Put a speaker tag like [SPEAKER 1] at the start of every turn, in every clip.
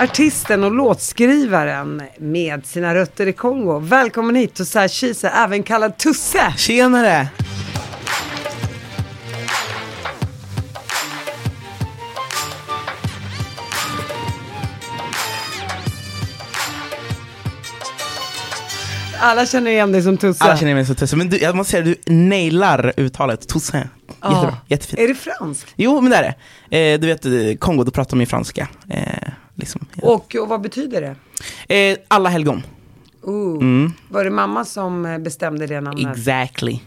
[SPEAKER 1] Artisten och låtskrivaren med sina rötter i Kongo. Välkommen hit Tusse Kise, även kallad Tusse.
[SPEAKER 2] Tjenare!
[SPEAKER 1] Alla känner igen dig som Tusse.
[SPEAKER 2] Alla känner mig som Tusse, men du, jag måste säga du nailar uttalet, Tusse. Jättebra, jättefint.
[SPEAKER 1] Är det franskt?
[SPEAKER 2] Jo, men det är det. Eh, du vet, eh, Kongo, då pratar de ju franska. Eh, liksom.
[SPEAKER 1] och, och vad betyder
[SPEAKER 2] det? Eh, alla helgon.
[SPEAKER 1] Ooh. Mm. Var det mamma som eh, bestämde det namnet?
[SPEAKER 2] Exactly.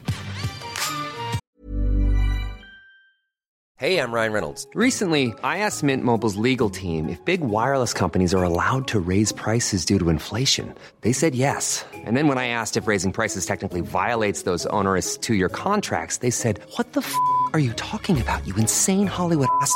[SPEAKER 3] Hey, I'm Ryan Reynolds. Recently, I asked Mint Mobile's legal team if big wireless companies are allowed to raise prices due to inflation. They said yes. And then when I asked if raising prices technically violates those onerous two-year contracts, they said, "What the f*** are you talking about? You insane Hollywood ass."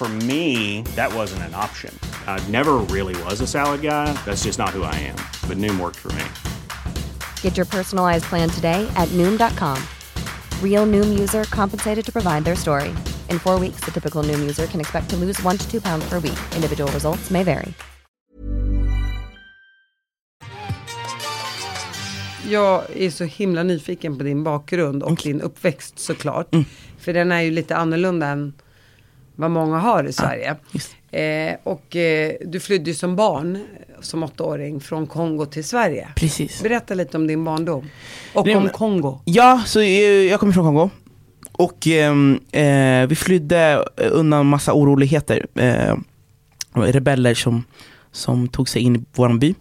[SPEAKER 4] For me, that wasn't an option. I never really was a salad guy. That's just not who I am. But Noom worked for me.
[SPEAKER 5] Get your personalized plan today at Noom.com. Real Noom user compensated to provide their story. In four weeks, the typical Noom user can expect to lose one to two pounds per week. Individual results may vary.
[SPEAKER 1] Jag är så himla nyfiken på din bakgrund och din uppväxt såklart. Mm. För den är ju lite annorlunda än vad många har i Sverige. Ja, eh, och eh, du flydde som barn, som åttaåring, från Kongo till Sverige.
[SPEAKER 2] Precis.
[SPEAKER 1] Berätta lite om din barndom. Och Nej, om Kongo.
[SPEAKER 2] Ja, så jag, jag kommer från Kongo. Och ehm, eh, vi flydde undan massa oroligheter. Eh, rebeller som, som tog sig in i vår by.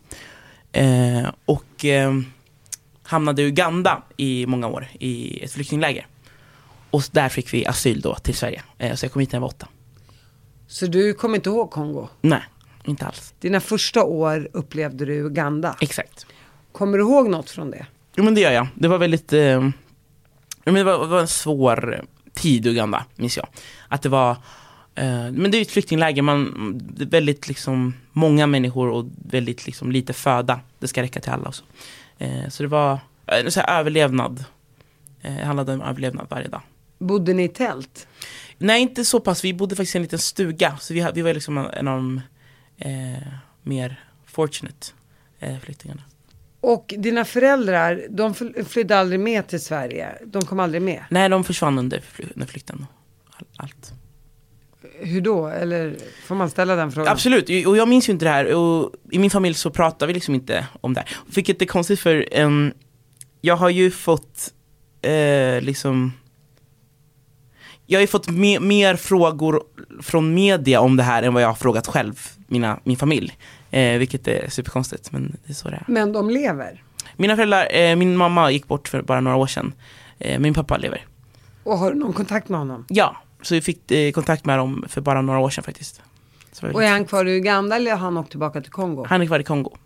[SPEAKER 2] Eh, och ehm, hamnade i Uganda i många år, i ett flyktingläger. Och där fick vi asyl då till Sverige. Eh, så jag kom hit när jag var åtta.
[SPEAKER 1] Så du kommer inte ihåg Kongo?
[SPEAKER 2] Nej, inte alls.
[SPEAKER 1] Dina första år upplevde du Uganda?
[SPEAKER 2] Exakt.
[SPEAKER 1] Kommer du ihåg något från det?
[SPEAKER 2] Jo men det gör jag. Det var väldigt, eh, det, var, det var en svår tid i Uganda, minns jag. Att det var, eh, men det är ett flyktingläger, man, det är väldigt liksom många människor och väldigt liksom lite föda. Det ska räcka till alla och så. Eh, så det var en så här överlevnad. Eh, det handlade om överlevnad varje dag.
[SPEAKER 1] Bodde ni i tält?
[SPEAKER 2] Nej, inte så pass. Vi bodde faktiskt i en liten stuga. Så vi, vi var liksom en av de eh, mer fortunate eh, flyktingarna.
[SPEAKER 1] Och dina föräldrar, de flydde aldrig med till Sverige? De kom aldrig med?
[SPEAKER 2] Nej, de försvann under, under flykten. Allt.
[SPEAKER 1] Hur då? Eller får man ställa den frågan?
[SPEAKER 2] Absolut, och jag minns ju inte det här. Och I min familj så pratar vi liksom inte om det här. Vilket är konstigt för um, jag har ju fått eh, liksom jag har ju fått me mer frågor från media om det här än vad jag har frågat själv, mina, min familj. Eh, vilket är superkonstigt, men det är så det är.
[SPEAKER 1] Men de lever?
[SPEAKER 2] Mina föräldrar, eh, min mamma gick bort för bara några år sedan. Eh, min pappa lever.
[SPEAKER 1] Och har du någon kontakt med honom?
[SPEAKER 2] Ja, så vi fick eh, kontakt med dem för bara några år sedan faktiskt.
[SPEAKER 1] Och är han kvar i Uganda eller har han åkt tillbaka till Kongo?
[SPEAKER 2] Han är kvar i Kongo.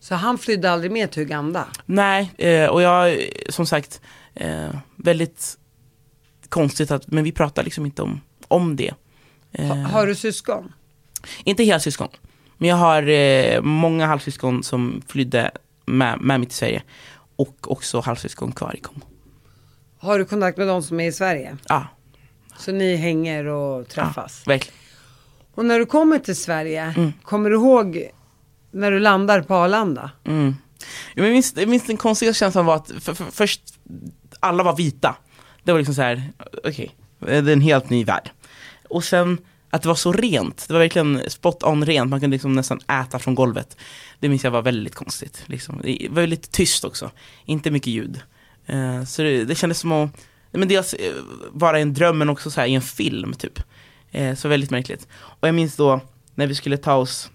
[SPEAKER 1] Så han flydde aldrig med till Uganda?
[SPEAKER 2] Nej, eh, och jag, som sagt, eh, väldigt konstigt att, men vi pratar liksom inte om, om det.
[SPEAKER 1] Eh, ha, har du syskon?
[SPEAKER 2] Inte helsyskon. Men jag har eh, många halvsyskon som flydde med, med mig till Sverige. Och också halvsyskon kvar i Kongo.
[SPEAKER 1] Har du kontakt med de som är i Sverige?
[SPEAKER 2] Ja.
[SPEAKER 1] Så ni hänger och träffas?
[SPEAKER 2] Ja, verkligen.
[SPEAKER 1] Och när du kommer till Sverige, mm. kommer du ihåg när du landar på Arlanda?
[SPEAKER 2] Mm. Jag minns, jag minns den konstiga känslan var att för, för, först, alla var vita. Det var liksom så här, okej, okay, det är en helt ny värld. Och sen att det var så rent, det var verkligen spot on rent, man kunde liksom nästan äta från golvet. Det minns jag var väldigt konstigt. Liksom. Det var lite tyst också, inte mycket ljud. Uh, så det, det kändes som att, men dels eh, vara i en dröm men också så här, i en film typ. Uh, så väldigt märkligt. Och jag minns då när vi skulle ta oss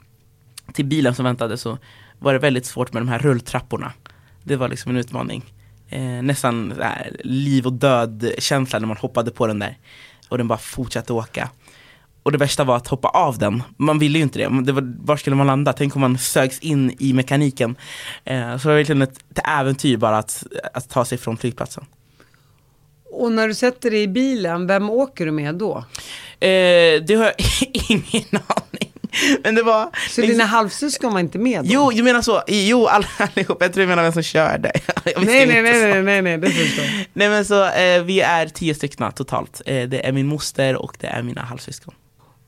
[SPEAKER 2] till bilen som väntade så var det väldigt svårt med de här rulltrapporna. Det var liksom en utmaning. Eh, nästan liv och död känsla när man hoppade på den där. Och den bara fortsatte åka. och det värsta var att hoppa av den. Man ville ju inte det. det var, var skulle man landa? Tänk om man sögs in i mekaniken. Eh, så det var verkligen ett, ett äventyr bara att, att ta sig från flygplatsen.
[SPEAKER 1] Och när du sätter dig i bilen, vem åker du med då?
[SPEAKER 2] Eh, det har jag ingen aning. Men det var...
[SPEAKER 1] Så dina halvsyskon var inte med då?
[SPEAKER 2] Jo, jag menar så. Jo, alla, allihop. Jag tror du menar vem som körde.
[SPEAKER 1] Nej, nej, nej, nej, nej, nej, det förstår.
[SPEAKER 2] Nej men så, eh, vi är tio stycken totalt. Eh, det är min moster och det är mina halvsyskon.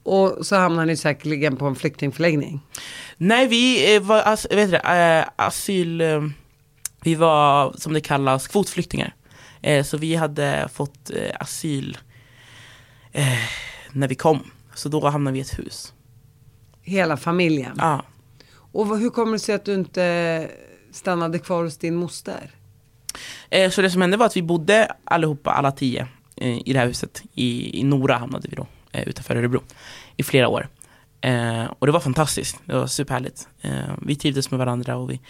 [SPEAKER 1] Och så hamnar ni säkerligen på en flyktingförläggning.
[SPEAKER 2] Nej, vi eh, var as, vet du, eh, asyl... Eh, vi var, som det kallas, kvotflyktingar. Eh, så vi hade fått asyl när vi kom. Så då hamnade vi i ett hus.
[SPEAKER 1] Hela familjen.
[SPEAKER 2] Ja.
[SPEAKER 1] Och hur kommer det sig att du inte stannade kvar hos din moster?
[SPEAKER 2] Eh, så det som hände var att vi bodde allihopa, alla tio, eh, i det här huset. I, i Nora hamnade vi då, eh, utanför Örebro, i flera år. Eh, och det var fantastiskt, det var superhärligt. Eh, vi trivdes med varandra och vi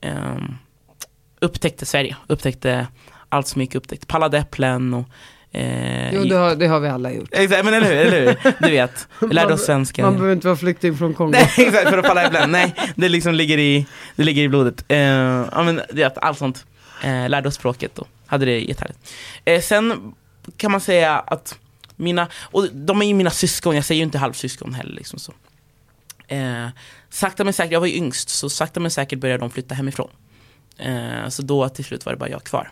[SPEAKER 2] eh, upptäckte Sverige, upptäckte allt som gick upptäckt. Pallade äpplen och eh,
[SPEAKER 1] Jo, det har, det har vi alla gjort.
[SPEAKER 2] Exakt, men eller hur, eller hur? Du vet, vi lärde oss svenska.
[SPEAKER 1] Man behöver inte vara flykting från Kongo.
[SPEAKER 2] Nej exakt, för att palla äpplen. Nej, det liksom ligger i, det ligger i blodet. Eh, ja men det är allt sånt. Eh, lärde oss språket och hade det jättehärligt. Eh, sen kan man säga att mina, och de är ju mina syskon, jag säger ju inte halvsyskon heller liksom så. Eh, sakta men säkert, jag var ju yngst, så sakta men säkert började de flytta hemifrån. Eh, så då till slut var det bara jag kvar.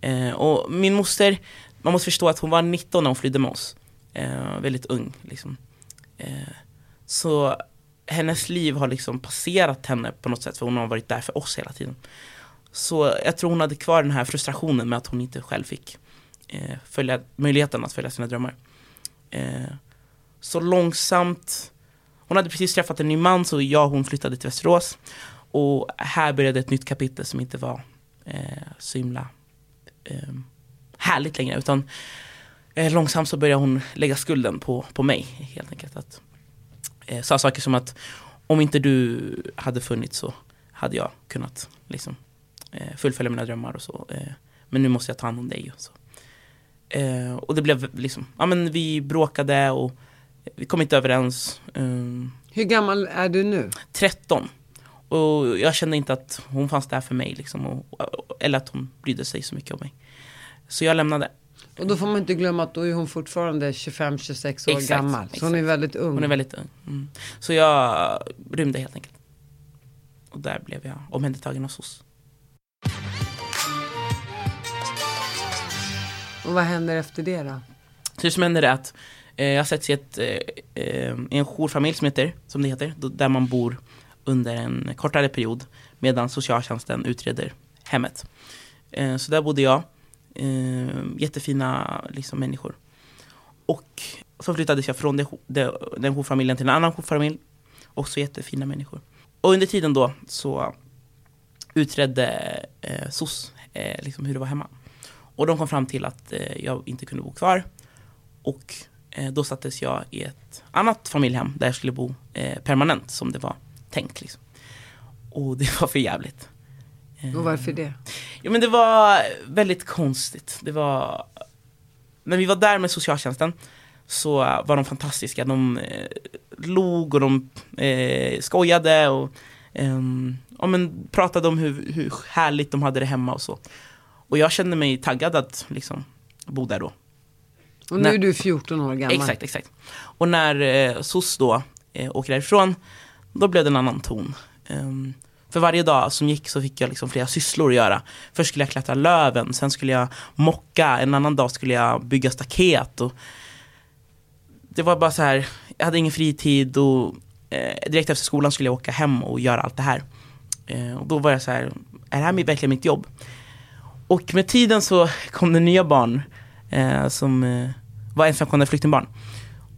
[SPEAKER 2] Eh, och min moster, man måste förstå att hon var 19 när hon flydde med oss. Eh, väldigt ung liksom. Eh, så hennes liv har liksom passerat henne på något sätt för hon har varit där för oss hela tiden. Så jag tror hon hade kvar den här frustrationen med att hon inte själv fick eh, följa, möjligheten att följa sina drömmar. Eh, så långsamt, hon hade precis träffat en ny man så jag och hon flyttade till Västerås. Och här började ett nytt kapitel som inte var eh, så himla eh, härligt längre utan eh, långsamt så började hon lägga skulden på, på mig helt enkelt. Att, eh, sa saker som att om inte du hade funnits så hade jag kunnat liksom, eh, fullfölja mina drömmar och så. Eh, men nu måste jag ta hand om dig och så. Eh, och det blev liksom, ja men vi bråkade och vi kom inte överens. Eh,
[SPEAKER 1] Hur gammal är du nu?
[SPEAKER 2] 13. Och jag kände inte att hon fanns där för mig liksom, och, eller att hon brydde sig så mycket om mig. Så jag lämnade.
[SPEAKER 1] Och då får man inte glömma att då är hon fortfarande 25-26 år
[SPEAKER 2] Exakt,
[SPEAKER 1] gammal. Så hon är
[SPEAKER 2] exakt.
[SPEAKER 1] väldigt ung.
[SPEAKER 2] Hon är väldigt ung. Mm. Så jag rymde helt enkelt. Och där blev jag omhändertagen av SOS.
[SPEAKER 1] Och vad händer efter det då?
[SPEAKER 2] Så det som händer är att eh, jag sätts i ett, eh, eh, i en jourfamilj som, heter, som det heter, där man bor under en kortare period medan socialtjänsten utreder hemmet. Eh, så där bodde jag, Eh, jättefina liksom, människor. Och så flyttades jag från det, det, den jourfamiljen till en annan jourfamilj, också jättefina människor. Och under tiden då så utredde eh, SOS eh, liksom hur det var hemma. Och de kom fram till att eh, jag inte kunde bo kvar. Och eh, då sattes jag i ett annat familjehem där jag skulle bo eh, permanent som det var tänkt. Liksom. Och det var för jävligt. Eh,
[SPEAKER 1] Och varför det?
[SPEAKER 2] Ja men det var väldigt konstigt. Det var... När vi var där med socialtjänsten så var de fantastiska. De eh, log och de eh, skojade och ehm, ja, men pratade om hur, hur härligt de hade det hemma och så. Och jag kände mig taggad att liksom bo där då.
[SPEAKER 1] Och nu
[SPEAKER 2] Nej.
[SPEAKER 1] är du 14 år gammal.
[SPEAKER 2] Exakt, exakt. Och när eh, SOS då eh, åker därifrån, då blev det en annan ton. Ehm, för varje dag som gick så fick jag liksom flera sysslor att göra. Först skulle jag klättra löven, sen skulle jag mocka, en annan dag skulle jag bygga staket. Och det var bara så här, jag hade ingen fritid och eh, direkt efter skolan skulle jag åka hem och göra allt det här. Eh, och då var jag så här, är det här verkligen mitt jobb? Och med tiden så kom det nya barn eh, som eh, var ensamkommande flyktingbarn.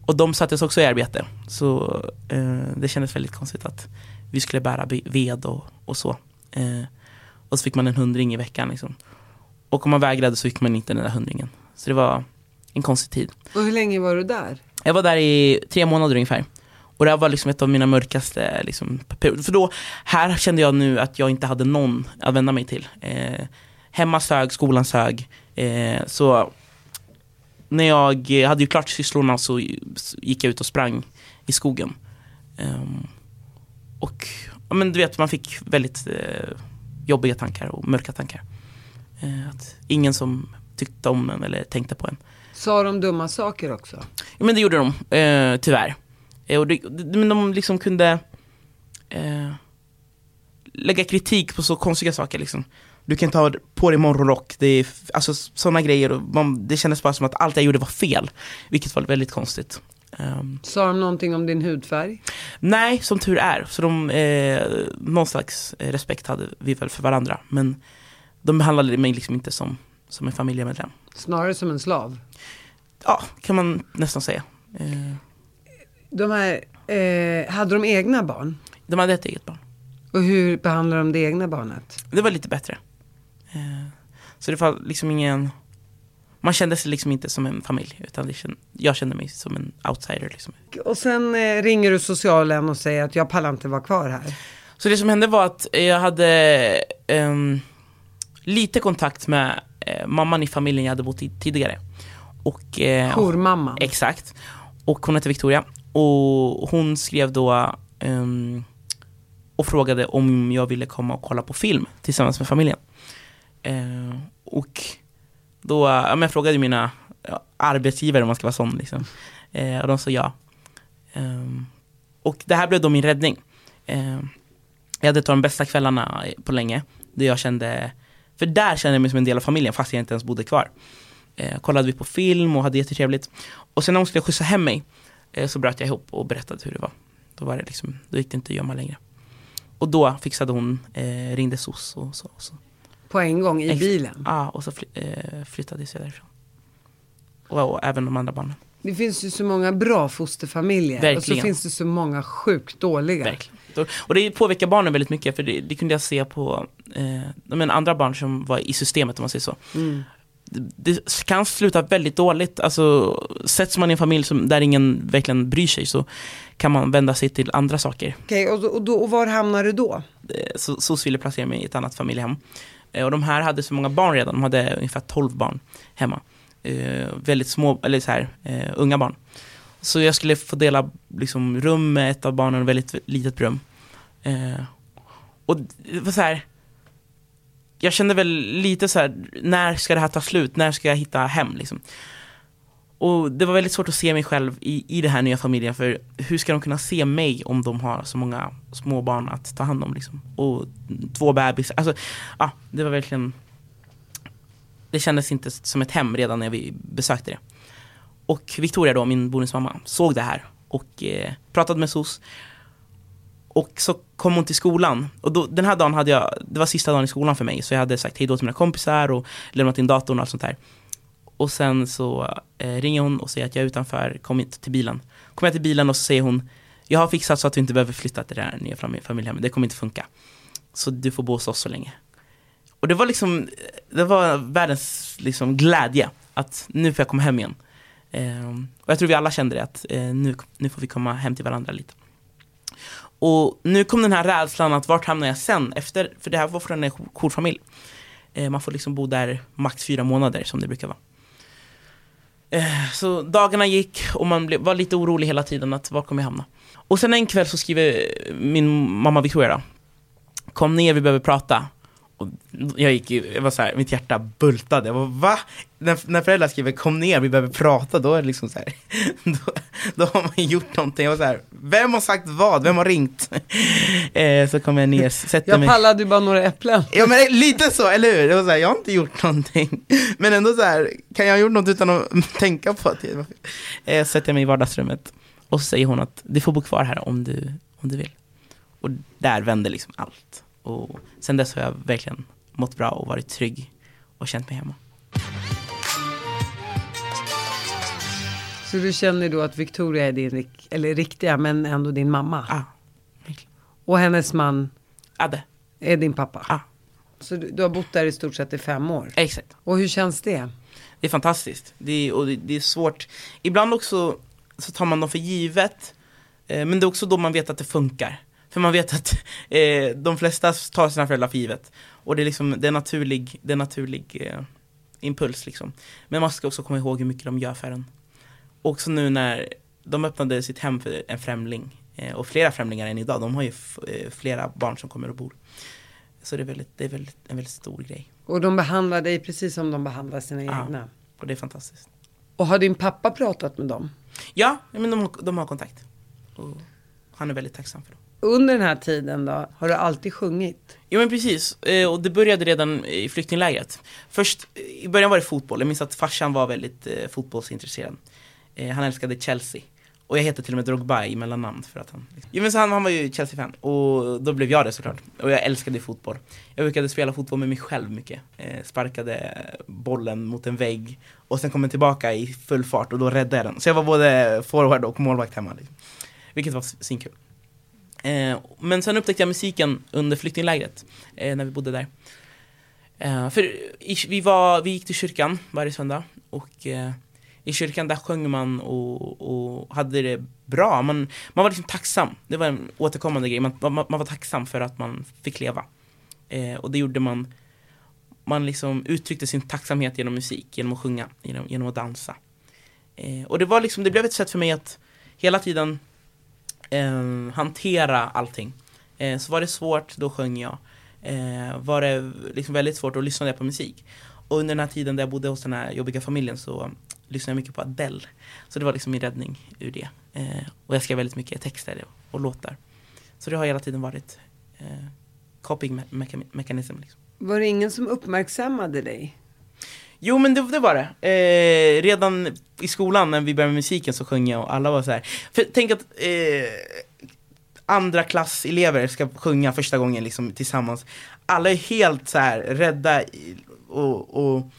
[SPEAKER 2] Och de sattes också i arbete. Så eh, det kändes väldigt konstigt att vi skulle bära ved och, och så. Eh, och så fick man en hundring i veckan. Liksom. Och om man vägrade så fick man inte den där hundringen. Så det var en konstig tid.
[SPEAKER 1] Och hur länge var du där?
[SPEAKER 2] Jag var där i tre månader ungefär. Och det här var liksom ett av mina mörkaste liksom, perioder. För då, här kände jag nu att jag inte hade någon att vända mig till. Eh, hemma sög, skolan sög. Eh, så när jag hade ju klart sysslorna så gick jag ut och sprang i skogen. Ehm, och ja, men du vet, man fick väldigt eh, jobbiga tankar och mörka tankar. Eh, att ingen som tyckte om en eller tänkte på en.
[SPEAKER 1] Sa de dumma saker också?
[SPEAKER 2] Ja, men det gjorde de, eh, tyvärr. Eh, och det, det, men de liksom kunde eh, lägga kritik på så konstiga saker. Liksom. Du kan ta på dig morgonrock, det är alltså sådana grejer. Och man, det kändes bara som att allt jag gjorde var fel. Vilket var väldigt konstigt. Um,
[SPEAKER 1] Sa de någonting om din hudfärg?
[SPEAKER 2] nej, som tur är. Så de, eh, någon slags respekt hade vi väl för varandra. Men de behandlade mig liksom inte som, som en familjemedlem.
[SPEAKER 1] Snarare som en slav?
[SPEAKER 2] Ja, kan man nästan säga. Eh,
[SPEAKER 1] De här, eh, hade de egna barn?
[SPEAKER 2] de hade ett eget barn.
[SPEAKER 1] Och hur behandlar de det egna barnet?
[SPEAKER 2] Det var lite bättre. Eh, så det var liksom ingen... Man kände sig liksom inte som en familj, utan det känd, jag kände mig som en outsider. Liksom.
[SPEAKER 1] Och sen eh, ringer du socialen och säger att jag pallar inte vara kvar här.
[SPEAKER 2] Så det som hände var att jag hade ehm, lite kontakt med eh, mamman i familjen jag hade bott i tidigare. Och, eh,
[SPEAKER 1] Jourmamman.
[SPEAKER 2] Exakt. Och hon hette Victoria. Och hon skrev då ehm, och frågade om jag ville komma och kolla på film tillsammans med familjen. Eh, och då, ja, men jag frågade mina arbetsgivare om man ska vara sån liksom. Eh, och de sa ja. Um, och det här blev då min räddning. Eh, jag hade ett av de bästa kvällarna på länge. Där jag kände, för där kände jag mig som en del av familjen fast jag inte ens bodde kvar. Eh, kollade vi på film och hade jättetrevligt. Och sen när hon skulle skjutsa hem mig eh, så bröt jag ihop och berättade hur det var. Då, var det liksom, då gick det inte att gömma längre. Och då fixade hon, eh, ringde SOS och så. Och så.
[SPEAKER 1] På en gång i
[SPEAKER 2] Ex-
[SPEAKER 1] bilen.
[SPEAKER 2] Ja, och så fly, eh, flyttade jag därifrån. Och, och även de andra barnen.
[SPEAKER 1] Det finns ju så många bra fosterfamiljer. Och så
[SPEAKER 2] Verkligen.
[SPEAKER 1] finns det så många sjukt dåliga.
[SPEAKER 2] Verkligen. Och- Och det påverkar barnen väldigt mycket för det, det kunde jag se på eh, men andra barn som var i systemet om man säger så.
[SPEAKER 1] Mm.
[SPEAKER 2] Det, kan sluta väldigt dåligt. Alltså, sätts man i en familj som, där ingen verkligen bryr sig så kan man vända sig till andra saker.
[SPEAKER 1] Okej, och, då- och, då, och var hamnar du då?
[SPEAKER 2] Eh, Så, SOS ville placera mig i ett annat familjehem. Eh, och de här hade så många barn redan, de hade ungefär 12 barn hemma. Eh, väldigt små, eller så här, eh, unga barn. Så jag skulle få dela liksom, rum med ett av barnen, ett väldigt litet rum. Eh, och det var så här, jag kände väl lite så här, när ska det här ta slut? När ska jag hitta hem liksom? Och det var väldigt svårt att se mig själv i, i den här nya familjen för hur ska de kunna se mig om de har så många små barn att ta hand om liksom? Och två bebisar, alltså ja, det var verkligen Det kändes inte som ett hem redan när vi besökte det. Och Victoria då, min bonusmamma, såg det här och eh, pratade med SOS och så kom hon till skolan och då, den här dagen hade jag, det var sista dagen i skolan för mig så jag hade sagt hej då till mina kompisar och lämnat in datorn och allt sånt där. Och sen så eh, ringer hon och säger att jag är utanför, kom inte till bilen. Kommer jag till bilen och så säger hon Jag har fixat så att du inte behöver flytta till det här nya familjehemmet, det kommer inte funka. Så du får bo hos oss så länge. Och det var liksom, det var världens liksom glädje att nu får jag komma hem igen. Eh, och jag tror vi alla kände det att eh, nu, nu får vi komma hem till varandra lite. Och nu kom den här rädslan att vart hamnar jag sen efter, för det här var från en jourfamilj. Eh, man får liksom bo där max fyra månader som det brukar vara. Eh, så dagarna gick och man var lite orolig hela tiden att var kommer jag hamna? Och sen en kväll så skriver min mamma Victoria då, Kom ner, vi behöver prata. Och jag gick ju, jag var så här, mitt hjärta bultade. Jag var va? När, när föräldrar skriver kom ner, vi behöver prata, då är det liksom så här, då, då har man gjort någonting. Jag var så här, vem har sagt vad? Vem har ringt? Eh, så kom jag ner, sätter
[SPEAKER 1] Jag
[SPEAKER 2] mig.
[SPEAKER 1] pallade ju bara några äpplen.
[SPEAKER 2] Ja men lite så, eller hur? Det var så här, jag har inte gjort någonting. Men ändå så här, kan jag ha gjort något utan att tänka på det? Eh, sätter jag mig i vardagsrummet och så säger hon att du får bo kvar här om du, om du vill. Och där vände liksom allt. Och sen dess har jag verkligen mått bra och varit trygg och känt mig hemma.
[SPEAKER 1] Så du känner då att Victoria är din, eller riktiga, men ändå din mamma.
[SPEAKER 2] Verkligen.
[SPEAKER 1] Och hennes man
[SPEAKER 2] Adde,
[SPEAKER 1] är din pappa.
[SPEAKER 2] ah,
[SPEAKER 1] Så du, du har bott där i stort sett i fem år.
[SPEAKER 2] exakt.
[SPEAKER 1] Och hur känns det?
[SPEAKER 2] Det är fantastiskt. Det är, och det, det är svårt. Ibland också så tar man dem för givet. Eh, men det är också då man vet att det funkar. För man vet att eh, de flesta tar sina föräldrar för givet. Och det är liksom, det är naturlig, det är naturlig eh, impuls liksom. Men man ska också komma ihåg hur mycket de gör för en. Också nu när de öppnade sitt hem för en främling eh, och flera främlingar än idag. De har ju eh, flera barn som kommer och bor. Så det är, väldigt, det är väldigt, en väldigt stor grej.
[SPEAKER 1] Och de behandlar dig precis som de behandlar sina
[SPEAKER 2] Ja.
[SPEAKER 1] egna.
[SPEAKER 2] Och det är fantastiskt.
[SPEAKER 1] Och har din pappa pratat med dem?
[SPEAKER 2] Ja, men de, har- de har kontakt. Och han är väldigt tacksam för det.
[SPEAKER 1] Under den här tiden då, har du alltid sjungit?
[SPEAKER 2] Jo men precis, eh, och det började redan i flyktinglägret. Först, i början var det fotboll, jag minns att farsan var väldigt eh, fotbollsintresserad. Eh, han älskade Chelsea. Och jag heter till och med Drogba i mellannamn för att han... Jo men så han, han var ju Chelsea-fan, och då blev jag det såklart. Och jag älskade fotboll. Jag brukade spela fotboll med mig själv mycket. Eh, sparkade bollen mot en vägg, och sen kom den tillbaka i full fart och då räddade jag den. Så jag var både forward och målvakt hemma. Liksom. Vilket var svinkul. Eh, men sen upptäckte jag musiken under flyktinglägret, eh, när vi bodde där. Eh, för i, vi, var, vi gick till kyrkan varje söndag och eh, i kyrkan där sjöng man och, och hade det bra. Man, man var liksom tacksam. Det var en återkommande grej. Man, man, man var tacksam för att man fick leva. Eh, och det gjorde man. Man liksom uttryckte sin tacksamhet genom musik, genom att sjunga, genom, genom att dansa. Eh, och det var liksom, det blev ett sätt för mig att hela tiden eh, hantera allting. Eh, så var det svårt, då sjöng jag. Eh, var det liksom väldigt svårt, då lyssnade jag på musik. Och under den här tiden där jag bodde hos den här jobbiga familjen så lyssnade jag mycket på Adele. Så det var liksom min räddning ur det. Eh, och jag skrev väldigt mycket texter och låtar. Så det har hela tiden varit eh, coping me- mechanism. Liksom.
[SPEAKER 1] Var det ingen som uppmärksammade dig?
[SPEAKER 2] Jo men det, det var det. Eh, redan i skolan när vi började med musiken så sjöng jag och alla var så här. För tänk att eh, andra klasselever ska sjunga första gången liksom tillsammans. Alla är helt så här rädda och, och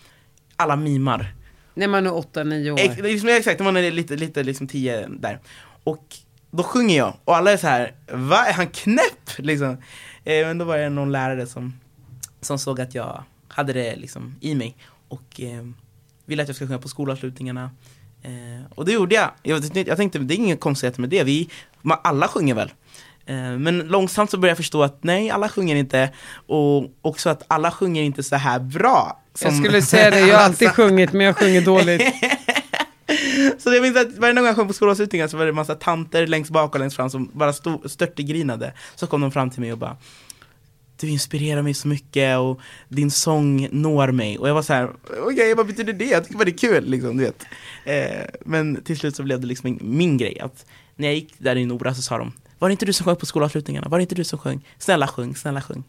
[SPEAKER 2] alla mimar.
[SPEAKER 1] När man är 8-9 år.
[SPEAKER 2] Ex, liksom, exakt, man är lite, lite liksom tio där. Och då sjunger jag och alla är så här, va? Är han knäpp? Liksom. Eh, men då var det någon lärare som, som såg att jag hade det liksom i mig och eh, ville att jag skulle sjunga på skolavslutningarna. Eh, och det gjorde jag. jag. Jag tänkte, det är inget konstigt med det, vi, ma- alla sjunger väl. Eh, Men långsamt så började jag förstå att nej, alla sjunger inte och också att alla sjunger inte så här bra.
[SPEAKER 1] Jag skulle säga det, jag har alltid
[SPEAKER 2] alla
[SPEAKER 1] sjungit men jag sjunger dåligt.
[SPEAKER 2] Så jag minns att varje gång jag sjöng på skolavslutningar så var det en massa tanter längst bak och längst fram som bara stod störtegrinade. Så kom de fram till mig och bara Du inspirerar mig så mycket och din sång når mig. Och jag var så här, okej vad betyder det? Jag tycker bara det är kul liksom, du vet. Eh, men till slut så blev det liksom min, grej att när jag gick där i Nora så sa de Var det inte du som sjöng på skolavslutningarna? Var det inte du som sjöng? Snälla sjung, snälla sjung.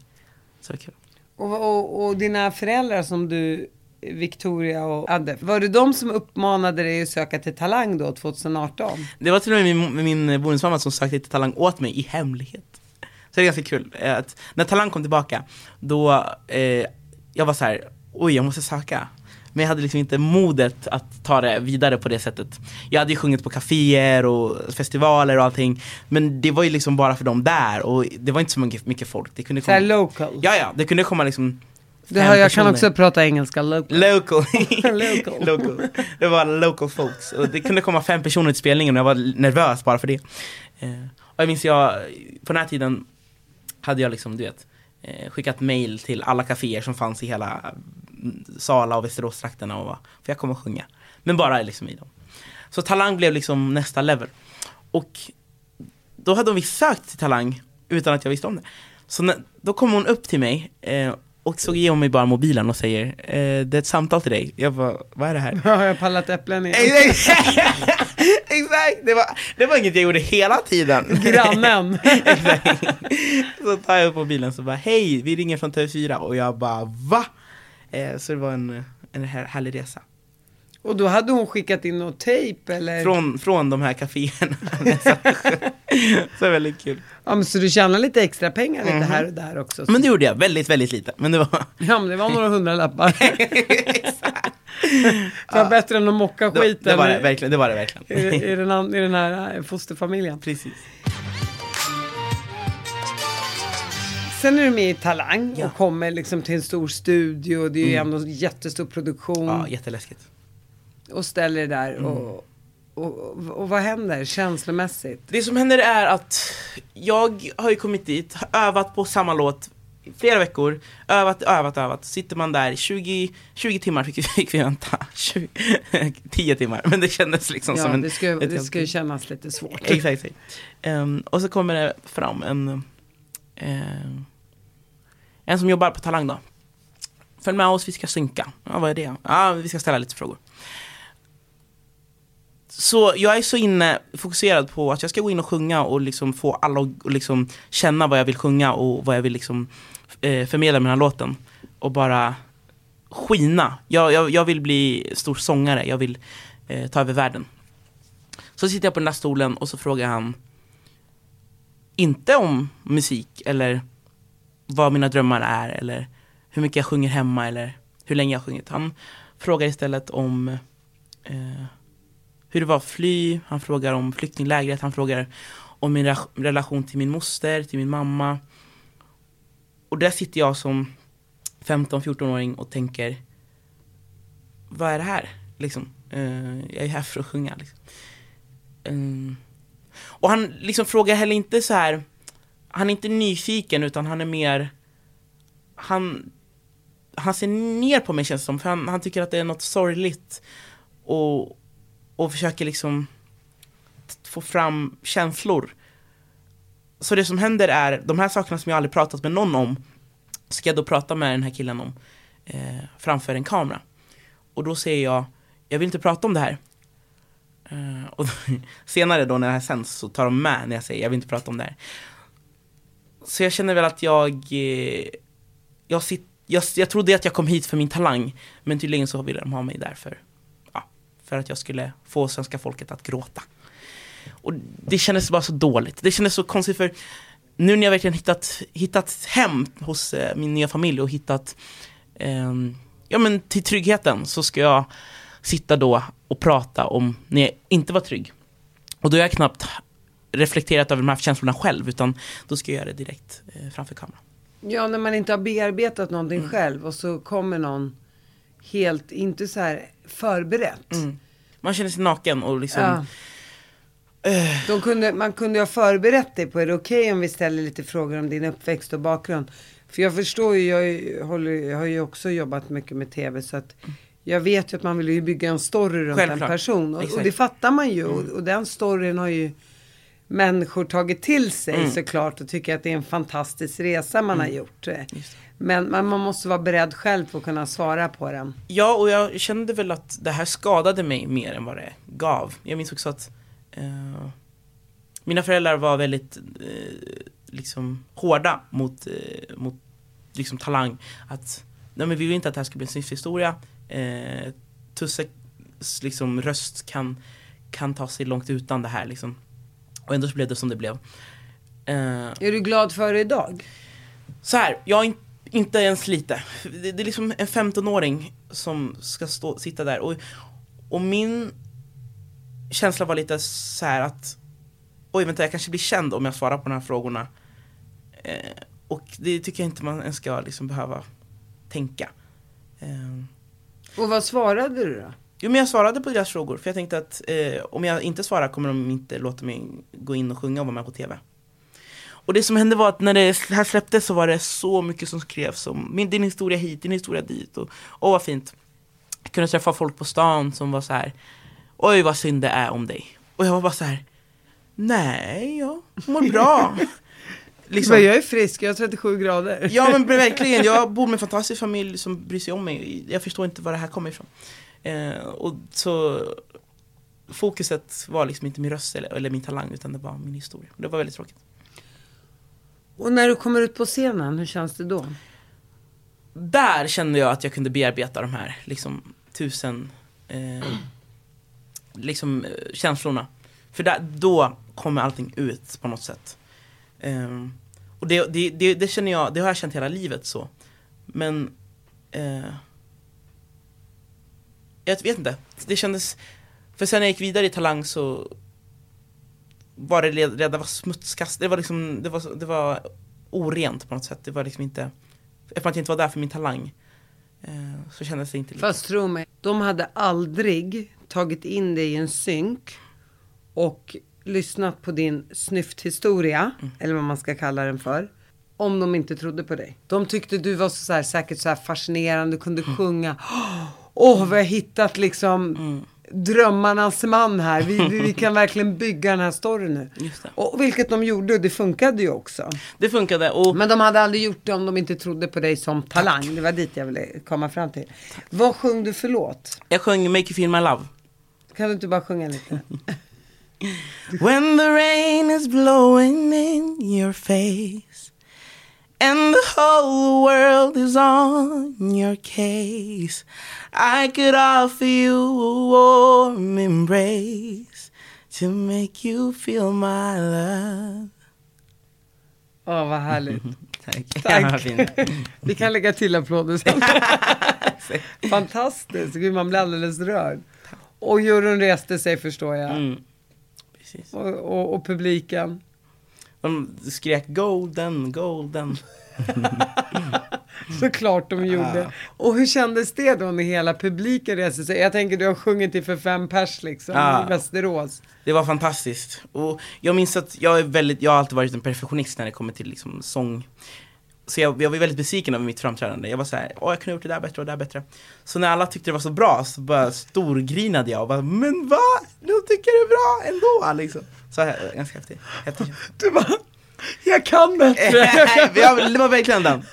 [SPEAKER 2] Så kul.
[SPEAKER 1] Och, och, och dina föräldrar som du, Victoria och Adde, var det de som uppmanade dig att söka till Talang då 2018?
[SPEAKER 2] Det var till och med min, min bonusmamma som sökte till Talang åt mig i hemlighet. Så det är ganska kul. eh, Att när Talang kom tillbaka, då, eh, jag var så här, oj jag måste söka. Men jag hade liksom inte modet att ta det vidare på det sättet. Jag hade ju sjungit på kaféer och festivaler och allting. Men det var ju liksom bara för dem där och det var inte så mycket, folk. Det kunde
[SPEAKER 1] Så här
[SPEAKER 2] komma,
[SPEAKER 1] local.
[SPEAKER 2] ja, ja, det kunde komma liksom
[SPEAKER 1] Det hör, jag kan också prata engelska, local.
[SPEAKER 2] Local.
[SPEAKER 1] Local.
[SPEAKER 2] local. Det var local folks. Och det kunde komma fem personer till spelningen och jag var nervös bara för det. Eh, och jag minns jag, på den här tiden hade jag liksom, du vet, eh, skickat mail till alla kaféer som fanns i hela mm, Sala och Västeråstrakterna och bara, för jag kommer att sjunga. Men bara liksom i dem. Så Talang blev liksom nästa level. Och då hade vi sökt till Talang utan att jag visste om det. Så när, då kom hon upp till mig eh, och så ger hon mig bara mobilen och säger eh, Det är ett samtal till dig. Jag bara, vad är det här?
[SPEAKER 1] Har jag pallat äpplen igen?
[SPEAKER 2] Exakt! Exakt! Det var, det var inget jag gjorde hela tiden.
[SPEAKER 1] Grannen.
[SPEAKER 2] Exakt. Så tar jag upp mobilen så bara, hej, vi ringer från TV4 och jag bara, va? Eh, så det var en, en här, härlig resa.
[SPEAKER 1] Och då hade hon skickat in något tejp eller?
[SPEAKER 2] Från, från de här kaféerna. så det var väldigt kul.
[SPEAKER 1] Ja, men så du tjänar lite extra pengar lite här och där också?
[SPEAKER 2] Mhm. Men det gjorde jag, väldigt, väldigt lite. Men det var...
[SPEAKER 1] Ja, men det var några hundralappar. det var bättre än att mocka skiten
[SPEAKER 2] det var det verkligen. Det var det verkligen.
[SPEAKER 1] i, i, den, an- i den här eh, fosterfamiljen.
[SPEAKER 2] Precis.
[SPEAKER 1] Sen är du med i Talang
[SPEAKER 2] Ja.
[SPEAKER 1] och kommer liksom till en stor studio. Det är ju ändå en jättestor produktion.
[SPEAKER 2] Ja, jätteläskigt.
[SPEAKER 1] och ställer det där.
[SPEAKER 2] Mm.
[SPEAKER 1] Och, och, och, och vad händer känslomässigt?
[SPEAKER 2] Det som händer är att jag har ju kommit dit, övat på samma låt flera veckor, övat, övat, övat. Sitter man där, 20, 20 timmar fick, vi- fick vi vänta. 20, 10 timmar, men det kändes liksom som
[SPEAKER 1] Ja,
[SPEAKER 2] en...
[SPEAKER 1] det
[SPEAKER 2] ett
[SPEAKER 1] det
[SPEAKER 2] helt-
[SPEAKER 1] ska ju kännas lite svårt.
[SPEAKER 2] Exakt, exakt. Ehm, och så kommer det fram en, ehm, en som jobbar på Talang då. Följ med oss, vi ska synka. Ja, vad är det? Ja, vi ska ställa lite frågor. Så jag är så inne, fokuserad på att jag ska gå in och sjunga och liksom få alla att och liksom känna vad jag vill sjunga och vad jag vill liksom eh, förmedla med den här låten. Och bara skina. Jag, jag, jag vill bli stor sångare, jag vill eh, ta över världen. Så sitter jag på den där stolen och så frågar han inte om musik eller vad mina drömmar är eller hur mycket jag sjunger hemma eller hur länge jag har sjungit. Han frågar istället om eh, hur det var att fly, han frågar om flyktinglägret, han frågar om min re- relation till min moster, till min mamma. Och där sitter jag som 15-14-åring och tänker vad är det här? Liksom, eh, jag är här för att sjunga. Liksom. Mm. Och han liksom frågar heller inte så här. Han är inte nyfiken utan han är mer Han Han ser ner på mig känns det som för han, han tycker att det är något sorgligt och, och försöker liksom få fram känslor så det som händer är, de här sakerna som jag aldrig pratat med någon om Ska jag då prata med den här killen om eh, Framför en kamera Och då säger jag Jag vill inte prata om det här Eh, och senare då när det här sänds så tar de med när jag säger jag vill inte prata om det här. Så jag känner väl att jag, eh, jag, sit, jag, jag trodde att jag kom hit för min talang, men tydligen så ville de ha mig där för, ja, för att jag skulle få svenska folket att gråta. Och det kändes bara så dåligt, det kändes så konstigt för nu när jag verkligen hittat, hittat hem hos eh, min nya familj och hittat ehm, ja, men till tryggheten så ska jag sitta då och prata om när jag inte var trygg. Och då har jag knappt reflekterat över de här känslorna själv, utan då ska jag göra det direkt eh, framför kameran.
[SPEAKER 1] Ja, när man inte har bearbetat någonting
[SPEAKER 2] Mm.
[SPEAKER 1] själv och så kommer någon helt, inte så här förberett.
[SPEAKER 2] Man känner sig naken och liksom,
[SPEAKER 1] Ja. De kunde, man kunde ha förberett dig på, är det okej om vi ställer lite frågor om din uppväxt och bakgrund? För jag förstår ju, jag, håller, jag har ju också jobbat mycket med tv så att jag vet ju att man vill ju bygga en story runt en
[SPEAKER 2] Självklart.
[SPEAKER 1] person. Och, och det fattar man ju. Och, och den storyn har ju människor tagit till sig såklart och tycker att det är en fantastisk resa man har gjort. Men, men man måste vara beredd själv på att kunna svara på den.
[SPEAKER 2] Ja, och jag kände väl att det här skadade mig mer än vad det gav. Jag minns också att eh, mina föräldrar var väldigt eh, liksom hårda mot, eh, mot liksom talang. Att nej, men vi vill inte att det här ska bli en snyfthistoria. Eh, Tusses liksom, röst kan, kan ta sig långt utan det här. Liksom. Och ändå så blev det som det blev. Eh,
[SPEAKER 1] Är du glad för det idag?
[SPEAKER 2] så här, jag är in, inte ens lite. Det, det är liksom en 15-åring som ska stå, sitta där och, och min känsla var lite så här att oj vänta jag kanske blir känd om jag svarar på de här frågorna. Eh, och det tycker jag inte man ens ska liksom behöva tänka. Eh,
[SPEAKER 1] Och vad svarade du då?
[SPEAKER 2] Jo men jag svarade på deras frågor för jag tänkte att eh, om jag inte svarar kommer de inte låta mig gå in och sjunga och vara med på TV. Och det som hände var att när det här släpptes så var det så mycket som skrevs om min, din historia hit, din historia dit och åh vad fint. Jag kunde träffa folk på stan som var så här oj vad synd det är om dig. Och jag var bara så här nej jag mår bra. liksom.
[SPEAKER 1] Men jag är frisk, jag har 37 grader.
[SPEAKER 2] Ja men verkligen, jag bor med en fantastisk familj som bryr sig om mig. Jag förstår inte var det här kommer ifrån. Eh, och så Fokuset var liksom inte min röst eller, eller min talang utan det var min historia. Det var väldigt tråkigt.
[SPEAKER 1] Och när du kommer ut på scenen, hur känns det då?
[SPEAKER 2] Där kände jag att jag kunde bearbeta de här liksom tusen eh, liksom eh, känslorna. För där, då kommer allting ut på något sätt. Um, och det, det, det, det känner jag, det har jag känt hela livet så. Men uh, jag vet inte, det kändes För sen när jag gick vidare i Talang så var det redan det var smutskast, det var liksom, det var, det var orent på något sätt. Det var liksom inte, eftersom jag inte var där för min talang eh, så kändes det inte lika.
[SPEAKER 1] Fast tro mig, de hade aldrig tagit in dig i en synk och lyssnat på din snyfthistoria, eller vad man ska kalla den för. om de inte trodde på dig? De tyckte du var så här, säkert så här fascinerande, kunde
[SPEAKER 2] Mm.
[SPEAKER 1] sjunga. Åh, vi har hittat liksom
[SPEAKER 2] Mm.
[SPEAKER 1] drömmarnas man här. Vi, vi, vi kan verkligen bygga den här storyn nu. Och vilket de gjorde och det funkade ju också.
[SPEAKER 2] Det funkade och
[SPEAKER 1] Men de hade aldrig gjort det om de inte trodde på dig som talang. Det var dit jag ville komma fram till. Vad sjöng du för låt?
[SPEAKER 2] jag sjöng Make You Feel My Love.
[SPEAKER 1] Kan du inte bara sjunga lite?
[SPEAKER 2] When the rain is blowing in your face and the whole world is on your case, I could offer you a warm embrace to make you feel my love.
[SPEAKER 1] Åh, vad härligt.
[SPEAKER 2] Tack.
[SPEAKER 1] Tack.
[SPEAKER 2] Ja.
[SPEAKER 1] Vi kan lägga till applåder sen. Fantastiskt. Gud, man blir alldeles rörd. Och juryn reste sig förstår jag.
[SPEAKER 2] Mm. Precis.
[SPEAKER 1] Och, och, och publiken.
[SPEAKER 2] De skrek golden, golden.
[SPEAKER 1] Såklart de gjorde. Och hur kändes det då när hela publiken reste sig? Jag tänker du har sjungit till för fem pers liksom
[SPEAKER 2] Ja.
[SPEAKER 1] i Västerås.
[SPEAKER 2] Det var fantastiskt. Och jag minns att jag är väldigt, jag har alltid varit en perfektionist när det kommer till liksom sång. Så jag, jag var väldigt besviken över mitt framträdande. Jag var såhär, åh jag kunde ha gjort det där bättre och det där bättre. Så när alla tyckte det var så bra så bara storgrinade jag och bara, men va? De tycker det är bra ändå liksom. Så här, ganska häftigt. häftigt.
[SPEAKER 1] Du bara, jag kan bättre.
[SPEAKER 2] Det var verkligen den.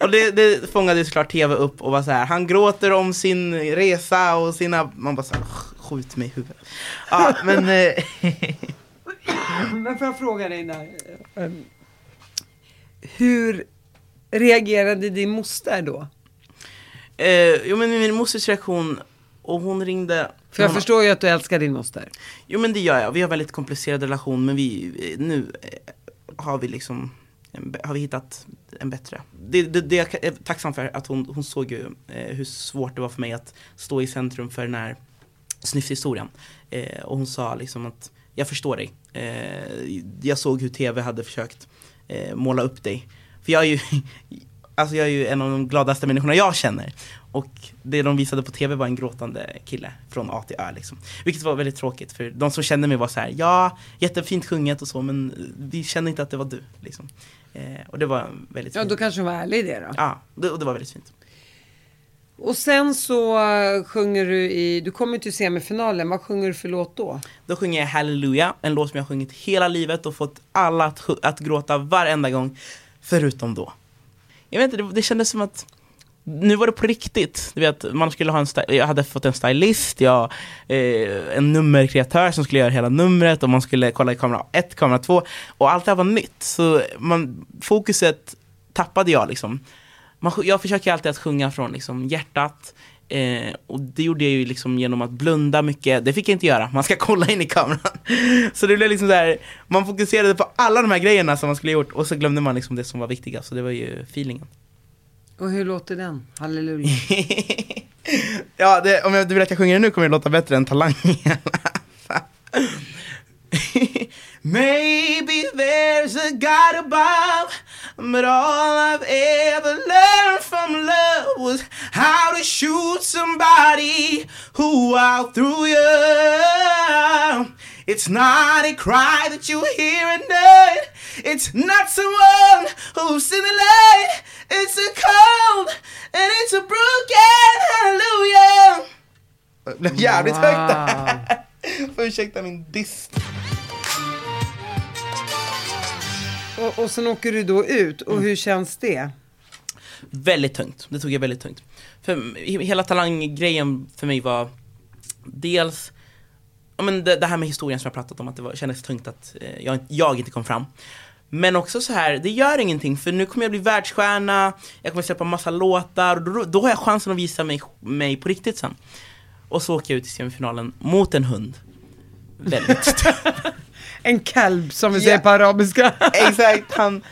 [SPEAKER 2] Och det, det fångade ju såklart tv upp och var så här. han gråter om sin resa och sina, man bara såhär, skjut mig i huvudet. Ja, men eh,
[SPEAKER 1] Men får jag fråga dig där. Hur reagerade din moster då?
[SPEAKER 2] Eh, jo men min mosters reaktion, och hon ringde
[SPEAKER 1] För jag
[SPEAKER 2] hon,
[SPEAKER 1] förstår ju att du älskar din moster.
[SPEAKER 2] Jo men det gör jag, vi har väldigt komplicerad relation men vi, nu eh, har vi liksom har vi hittat en bättre. Det, det, det jag är tacksam för att hon, hon såg ju eh, hur svårt det var för mig att stå i centrum för den här snyfthistorien. Eh, och hon sa liksom att jag förstår dig. Eh, jag såg hur tv hade försökt eh, måla upp dig. För jag är ju Alltså jag är ju en av de gladaste människorna jag känner. Och det de visade på tv var en gråtande kille från A till Ö liksom. Vilket var väldigt tråkigt för de som kände mig var så här: ja, jättefint sjunget och så men vi kände inte att det var du. Liksom. Eh, och det var väldigt
[SPEAKER 1] Ja,
[SPEAKER 2] fint.
[SPEAKER 1] då kanske hon var ärlig i det då.
[SPEAKER 2] Ja, det, och det var väldigt fint.
[SPEAKER 1] Och sen så eh, sjunger du i, du kommer till semifinalen, vad sjunger du för låt då?
[SPEAKER 2] Då sjunger jag Halleluja, en låt som jag har sjungit hela livet och fått alla att, att gråta varenda gång, förutom då. Jag vet inte, det, det kändes som att nu var det på riktigt. Du vet, man skulle ha en jag hade fått en stylist, jag, eh, en nummerkreatör som skulle göra hela numret och man skulle kolla i kamera ett, kamera två och allt det här var nytt. Så man, fokuset tappade jag liksom. Man, jag försöker alltid att sjunga från liksom, hjärtat. Eh, och det gjorde jag ju liksom genom att blunda mycket. Det fick jag inte göra, man ska kolla in i kameran. Så det blev liksom där, man fokuserade på alla de här grejerna som man skulle ha gjort och så glömde man liksom det som var viktigast. Så det var ju feelingen.
[SPEAKER 1] Och hur låter den? Halleluja.
[SPEAKER 2] ja, det, om jag, du vill att jag sjunger den nu kommer det låta bättre än Talang. Maybe there's a God above But all I've ever learned from love was How to shoot somebody who outthrew you It's not a cry that you hear at night. It's not someone who's in the light. It's a cold and it's a broken hallelujah. Det blev jävligt högt där. Får ursäkta min dist.
[SPEAKER 1] Och, och sen åker du då ut, och hur känns det?
[SPEAKER 2] Väldigt tungt, det tog jag väldigt tungt. För he- hela talanggrejen för mig var dels ja, men det, det här med historien som jag pratat om, att det var, kändes tungt att eh, jag, jag inte kom fram. Men också så här, det gör ingenting för nu kommer jag bli världsstjärna, jag kommer släppa massa låtar och då, då har jag chansen att visa mig, mig på riktigt sen. Och så åker jag ut i semifinalen mot en hund. Väldigt
[SPEAKER 1] En kalb som vi
[SPEAKER 2] Ja.
[SPEAKER 1] säger på arabiska.
[SPEAKER 2] Exakt, han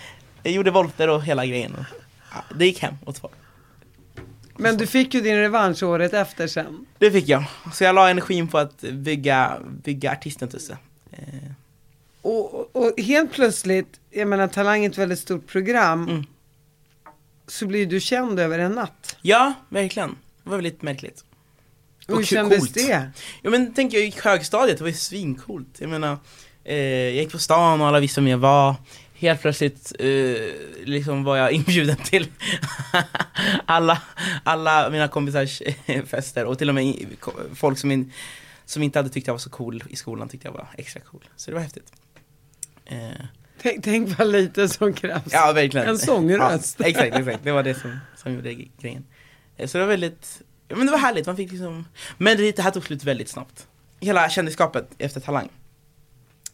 [SPEAKER 2] gjorde volter och hela grejen. Ja, det gick hem åt två.
[SPEAKER 1] Men du fick ju din revansch året efter sen.
[SPEAKER 2] Det fick jag. Så jag la energin på att bygga, bygga artisten Tusse. Eh,
[SPEAKER 1] Och, och, helt plötsligt, jag menar Talang är ett väldigt stort program.
[SPEAKER 2] Mm.
[SPEAKER 1] Så blir du känd över en natt.
[SPEAKER 2] ja, verkligen. Det var väldigt märkligt.
[SPEAKER 1] Och hur kändes
[SPEAKER 2] coolt.
[SPEAKER 1] det?
[SPEAKER 2] Jo men tänk jag gick högstadiet, det var ju svincoolt. Jag menar, eh, jag gick på stan och alla visste vem jag var. helt plötsligt eh, liksom var jag inbjuden till alla, alla mina kompisars fester och till och med folk som, in, som inte hade tyckt jag var så cool i skolan tyckte jag var extra cool. Så det var häftigt. Eh,
[SPEAKER 1] Tänk, tänk vad lite som krävs.
[SPEAKER 2] ja, verkligen.
[SPEAKER 1] En sångröst.
[SPEAKER 2] Ja, exakt, exakt. Det var det som, som gjorde grejen. Eh, Så det var väldigt, men det var härligt. Man fick liksom, men det det här tog slut väldigt snabbt. Hela kändisskapet efter Talang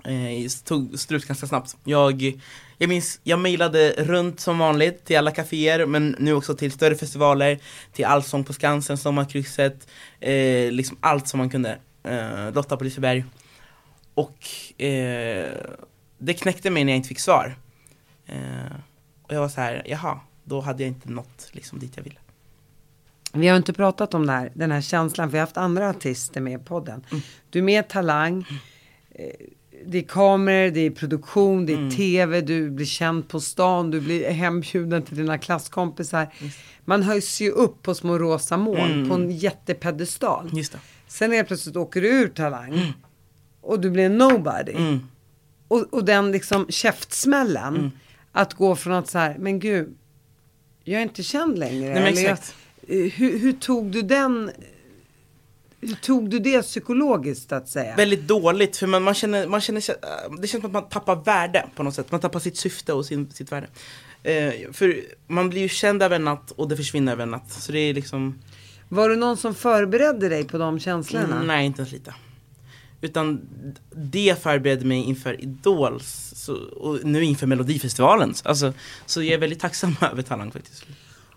[SPEAKER 2] eh, tog slut ganska snabbt. Jag, jag minns, jag mejlade runt som vanligt till alla kaféer men nu också till större festivaler, till Allsång på Skansen, Sommarkrysset, eh, liksom allt som man kunde. Eh, Lotta på Liseberg. Och eh, det knäckte mig när jag inte fick svar. Eh, och jag var så här, jaha, då hade jag inte nått liksom dit jag ville.
[SPEAKER 1] Vi har inte pratat om här, den här känslan, för vi har haft andra artister med i podden. Du är med Talang, eh, det är kameror, det är produktion, det är tv, du blir känd på stan, du blir hembjuden till dina klasskompisar. Man höjs ju upp på små rosa moln på en jättepedestal.
[SPEAKER 2] Just det.
[SPEAKER 1] Sen helt plötsligt åker du ur Talang och du blir en nobody.
[SPEAKER 2] Mm.
[SPEAKER 1] Och, och den liksom käftsmällen, att gå från att så här, men gud, jag är inte känd längre.
[SPEAKER 2] exakt.
[SPEAKER 1] eh, hur, hur tog du den, hur tog du det psykologiskt att säga?
[SPEAKER 2] Väldigt dåligt, för man, man, känner, man känner det känns som att man tappar värde på något sätt. Man tappar sitt syfte och sin, sitt värde. Eh, för man blir ju känd över en natt och det försvinner över en natt. Så det är liksom,
[SPEAKER 1] Var det någon som förberedde dig på de känslorna?
[SPEAKER 2] mm, nej inte ens lite. Utan det förberedde mig inför Idols så, och nu inför Melodifestivalen. Alltså, så jag är väldigt tacksam över Talang faktiskt.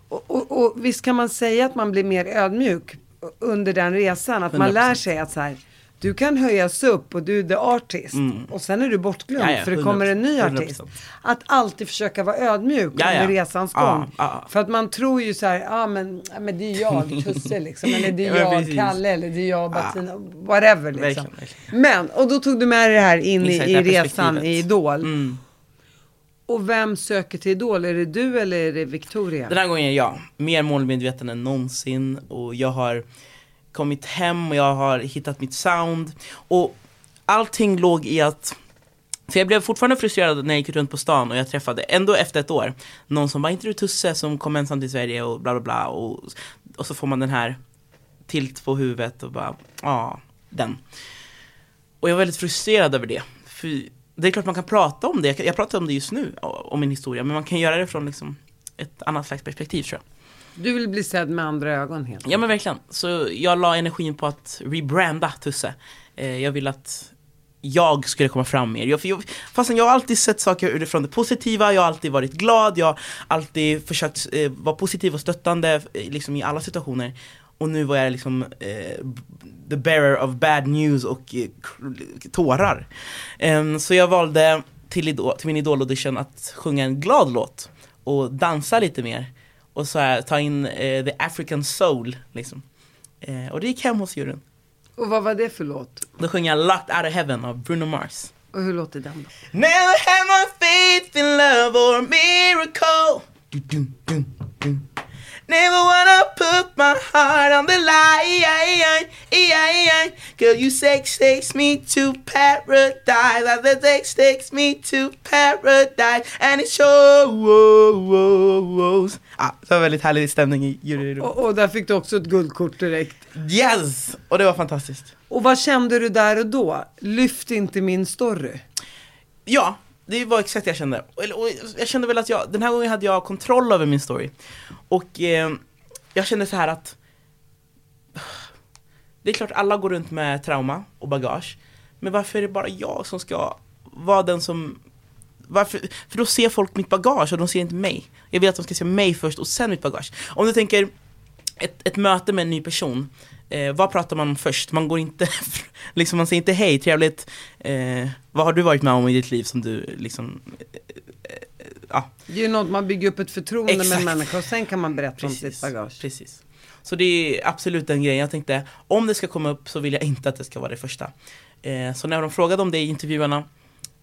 [SPEAKER 1] Och, och, och visst kan man säga att man blir mer ödmjuk under den resan? Att man
[SPEAKER 2] 100%.
[SPEAKER 1] lär sig att så här, du kan höjas upp och du är the artist. Och sen är du bortglömd
[SPEAKER 2] Mm. Ja, ja,
[SPEAKER 1] för det kommer en ny
[SPEAKER 2] 100%.
[SPEAKER 1] artist. Att alltid försöka vara ödmjuk
[SPEAKER 2] Ja, ja.
[SPEAKER 1] under resans
[SPEAKER 2] Ja,
[SPEAKER 1] gång.
[SPEAKER 2] ja.
[SPEAKER 1] För att man tror ju så här, ja men, ja, men det är jag, Tusse liksom. Eller det är
[SPEAKER 2] Ja,
[SPEAKER 1] jag,
[SPEAKER 2] precis.
[SPEAKER 1] Kalle. Eller det är jag, Bettina. Whatever liksom.
[SPEAKER 2] Verkligen, verkligen.
[SPEAKER 1] Men, och då tog du med dig det här in i,
[SPEAKER 2] Exakt,
[SPEAKER 1] i resan i Idol.
[SPEAKER 2] Mm.
[SPEAKER 1] Och vem söker till Idol? Är det du eller är det Victoria?
[SPEAKER 2] Den här gången är jag mer målmedveten än någonsin och jag har kommit hem och jag har hittat mitt sound. Och allting låg i att för jag blev fortfarande frustrerad när jag gick runt på stan och jag träffade, ändå efter ett år, någon som bara inte du Tusse som kom ensam till Sverige och bla bla bla och, och så får man den här tilt på huvudet och bara, ja, den. Och jag var väldigt frustrerad över det. För det är klart man kan prata om det, jag, pratar om det just nu, om min historia, men man kan göra det från liksom ett annat slags perspektiv tror jag.
[SPEAKER 1] Du vill bli sedd med andra ögon helt
[SPEAKER 2] Ja men verkligen. Så jag la energin på att rebranda Tusse. Eh, jag vill att jag skulle komma fram mer. Jag, jag, fastän jag har alltid sett saker utifrån det positiva, jag har alltid varit glad, jag har alltid försökt eh, vara positiv och stöttande eh, liksom i alla situationer. Och nu var jag liksom eh, the bearer of bad news och eh, tårar. Em, så jag valde till, idol, till min idolaudition att sjunga en glad låt och dansa lite mer. Och så här, ta in eh, the African soul liksom. Eh, och det gick hem hos juryn.
[SPEAKER 1] Och vad var det för låt?
[SPEAKER 2] Då sjöng jag Locked Out of Heaven av Bruno Mars.
[SPEAKER 1] Och hur låter den då?
[SPEAKER 2] Never had my faith in love or a miracle. Du, du, du. Never wanna put my heart on the line. Girl, you sex takes me to paradise. The sex takes me to paradise. And it shows. Ah, det var väldigt härlig stämning i juryrummet.
[SPEAKER 1] Och, och där fick du också ett guldkort direkt.
[SPEAKER 2] Yes! Och det var fantastiskt.
[SPEAKER 1] Och vad kände du där och då? Lyft inte min story.
[SPEAKER 2] Ja, det var exakt det jag kände. Och, och jag kände väl att jag, den här gången hade jag kontroll över min story. Och eh, jag kände så här att det är klart alla går runt med trauma och bagage. Men varför är det bara jag som ska vara den som varför? För då ser folk mitt bagage och de ser inte mig. Jag vill att de ska se mig först och sen mitt bagage. Om du tänker ett, ett möte med en ny person, eh, vad pratar man om först? Man går inte, liksom man säger inte hej, trevligt, eh, vad har du varit med om i ditt liv som du liksom, eh, eh, ja,
[SPEAKER 1] Det är ju något man bygger upp ett förtroende med en
[SPEAKER 2] Exakt.
[SPEAKER 1] människa och sen kan man berätta om sitt
[SPEAKER 2] precis,
[SPEAKER 1] bagage.
[SPEAKER 2] precis. Så det är absolut den grejen, jag tänkte om det ska komma upp så vill jag inte att det ska vara det första. Eh, så när de frågade om det i intervjuerna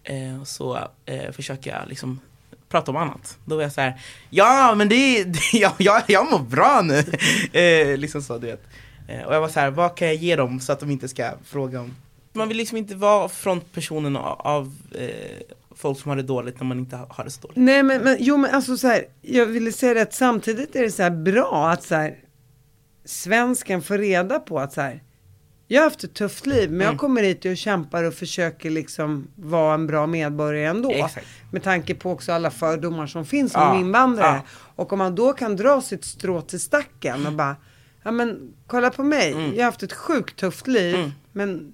[SPEAKER 2] eh, så eh, försöker jag liksom prata om annat. Då var jag så här, ja men det, är- det jag, jag, jag mår bra nu. eh, liksom så du vet. Eh, och jag var så här, vad kan jag ge dem så att de inte ska fråga om man vill liksom inte vara frontpersonen av, av eh, folk som har det dåligt när man inte har det så dåligt.
[SPEAKER 1] Nej men, men jo men alltså så här, jag ville säga det att samtidigt är det så här bra att så här, svensken får reda på att så här, jag har haft ett tufft liv men
[SPEAKER 2] Mm.
[SPEAKER 1] jag kommer hit och kämpar och försöker liksom vara en bra medborgare ändå.
[SPEAKER 2] Exakt.
[SPEAKER 1] Med tanke på också alla fördomar som finns om
[SPEAKER 2] Ja,
[SPEAKER 1] invandrare.
[SPEAKER 2] ja.
[SPEAKER 1] Och om man då kan dra sitt strå till stacken och bara, ja men kolla på mig,
[SPEAKER 2] Mm.
[SPEAKER 1] jag har haft ett sjukt tufft liv men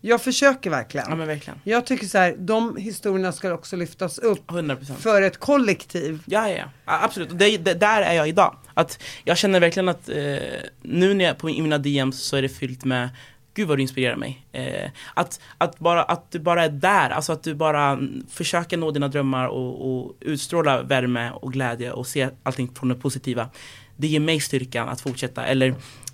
[SPEAKER 1] jag försöker verkligen.
[SPEAKER 2] Ja men verkligen.
[SPEAKER 1] Jag tycker så här, de historierna ska också lyftas upp
[SPEAKER 2] 100%.
[SPEAKER 1] för ett kollektiv.
[SPEAKER 2] Ja, ja, ja. Absolut. Och det, det, där är jag idag. Att jag känner verkligen att eh, nu när jag på mina DMs så är det fyllt med Gud vad du inspirerar mig. Eh, att, att, bara, att du bara är där, alltså att du bara mm, försöker nå dina drömmar och, och utstråla värme och glädje och se allting från det positiva. Det ger mig styrkan att fortsätta. Eller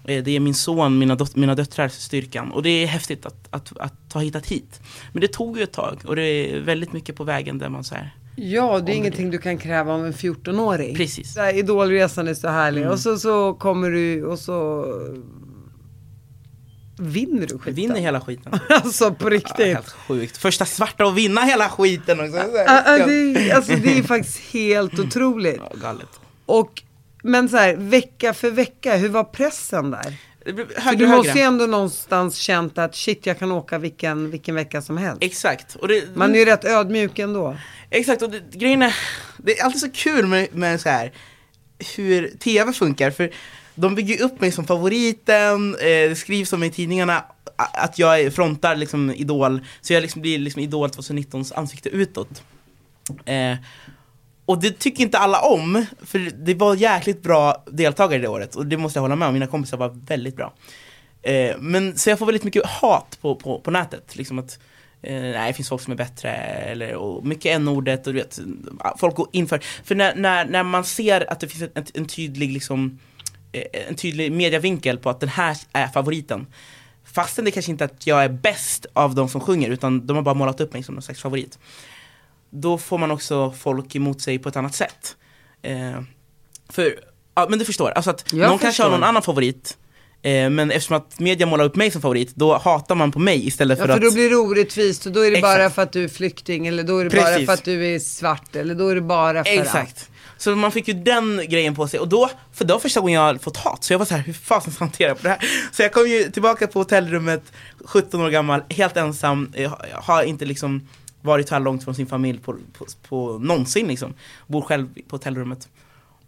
[SPEAKER 2] eh, det ger min son, mina, dot- mina döttrar styrkan. Och det är häftigt att, att, att ha hittat hit. Men det tog ju ett tag och det är väldigt mycket på vägen där man så här,
[SPEAKER 1] Ja, det är ingenting du kan kräva av en 14-åring.
[SPEAKER 2] Precis.
[SPEAKER 1] Här, idolresan är så härlig. Och så, så kommer du och så vinner du skiten.
[SPEAKER 2] vinner hela skiten.
[SPEAKER 1] Alltså på
[SPEAKER 2] Ja,
[SPEAKER 1] riktigt.
[SPEAKER 2] helt sjukt. Första svarta att vinna hela skiten också.
[SPEAKER 1] Ja, ja, det, är, alltså, det är faktiskt helt otroligt.
[SPEAKER 2] Ja, galet.
[SPEAKER 1] Och, men så här, vecka för vecka, hur var pressen där? För
[SPEAKER 2] högre
[SPEAKER 1] du måste ju ändå någonstans känt att shit, jag kan åka vilken, vilken vecka som helst.
[SPEAKER 2] Exakt. Det,
[SPEAKER 1] Man är ju rätt ödmjuk ändå.
[SPEAKER 2] Exakt, och det, grejen är, det är alltid så kul med, med så här, hur tv funkar. För de bygger upp mig som favoriten, eh, det skrivs om mig i tidningarna att jag frontar liksom Idol. Så jag liksom blir liksom Idol 2019s ansikte utåt. Eh, och det tycker inte alla om, för det var jäkligt bra deltagare det året. Och det måste jag hålla med om, mina kompisar var väldigt bra. Eh, men så jag får väldigt mycket hat på, på, på nätet. Liksom att, eh, nej, det finns folk som är bättre, eller, och mycket n-ordet och du vet, folk går inför. För när, när, när man ser att det finns en, en tydlig liksom, eh, en tydlig mediavinkel på att den här är favoriten. Fastän det kanske inte är att jag är bäst av de som sjunger, utan de har bara målat upp mig som någon slags favorit. Då får man också folk emot sig på ett annat sätt. Eh, för, ja men du förstår, alltså att
[SPEAKER 1] Jag
[SPEAKER 2] någon kanske har någon annan favorit, eh, men eftersom att media målar upp mig som favorit, då hatar man på mig istället
[SPEAKER 1] Ja,
[SPEAKER 2] för
[SPEAKER 1] för
[SPEAKER 2] att...
[SPEAKER 1] då blir det orättvist och då är det
[SPEAKER 2] Exakt.
[SPEAKER 1] bara för att du är flykting eller då är det bara
[SPEAKER 2] Precis.
[SPEAKER 1] för att du är svart eller då är det bara för att.
[SPEAKER 2] Exakt. Så man fick ju den grejen på sig och då, för det var första gången jag fått hat, så jag var så här, hur fasen ska jag hantera på det här? Så jag kom ju tillbaka på hotellrummet, 17 år gammal, helt ensam, jag har inte liksom varit så här långt från sin familj på, på, på någonsin liksom. Bor själv på hotellrummet.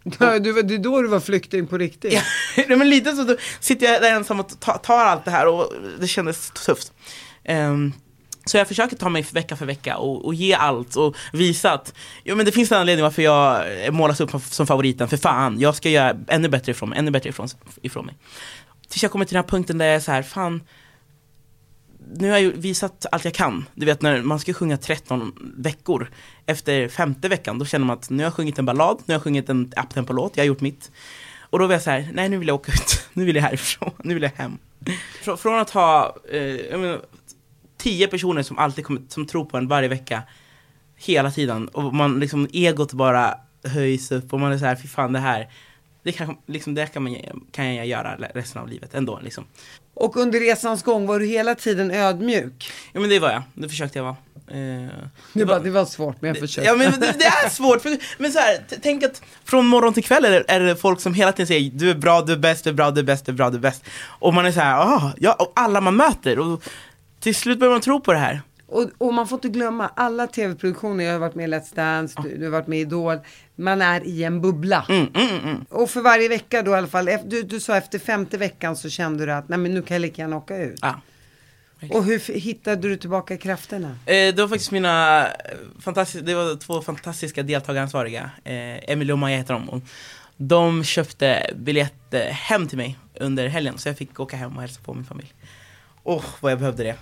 [SPEAKER 1] Ja, du, det är då du var flykting på riktigt.
[SPEAKER 2] Ja, men lite så då sitter jag där ensam och ta- tar allt det här och det kändes tufft. Ehm, så jag försöker ta mig vecka för vecka och, och ge allt och visa att jo, men det finns en anledning varför jag målas upp som favoriten. För fan, jag ska göra ännu bättre ifrån mig, ännu bättre ifrån, ifrån mig. Tills jag kommer till den här punkten där jag är så här, fan nu har jag visat allt jag kan. Du vet när man ska sjunga 13 veckor. Efter femte veckan, då känner man att nu har jag sjungit en ballad, nu har jag sjungit en uptempo-låt, jag har gjort mitt. Och då var jag så här, nej nu vill jag åka ut, nu vill jag härifrån, nu vill jag hem. Frå, från att ha, eh, jag menar, tio personer som alltid kommer, som tror på en varje vecka, hela tiden, och man liksom, egot bara höjs upp och man är så här, fy fan det här, det kan, liksom, det kan, man, kan jag göra resten av livet ändå liksom.
[SPEAKER 1] Och under resans gång var du hela tiden ödmjuk.
[SPEAKER 2] Ja men det var jag, det försökte jag vara. Eh,
[SPEAKER 1] Det var, det var svårt men jag försökte.
[SPEAKER 2] Ja men det, det är svårt, för, men så här, tänk att från morgon till kväll är det, är det folk som hela tiden säger du är bra, du är bäst, du är bra, du är bäst, du är bra, du är bäst. Och man är så här, ah, ja, och alla man möter. Och till slut börjar man tro på det här.
[SPEAKER 1] Och, och man får inte glömma, alla tv-produktioner, jag har varit med i Let's Dance, du, du har varit med i Idol, man är i en bubbla.
[SPEAKER 2] Mm, mm, mm.
[SPEAKER 1] Och för varje vecka då i alla fall, du, du sa efter femte veckan så kände du att nej men nu kan jag lika gärna åka ut.
[SPEAKER 2] Ja.
[SPEAKER 1] Och hur hittade du tillbaka krafterna?
[SPEAKER 2] Eh, det var faktiskt mina fantastiska, det var två fantastiska deltagaransvariga, eh, Emily och Maja heter de. Och de köpte biljett eh, hem till mig under helgen, så jag fick åka hem och hälsa på min familj. Åh, vad jag behövde det.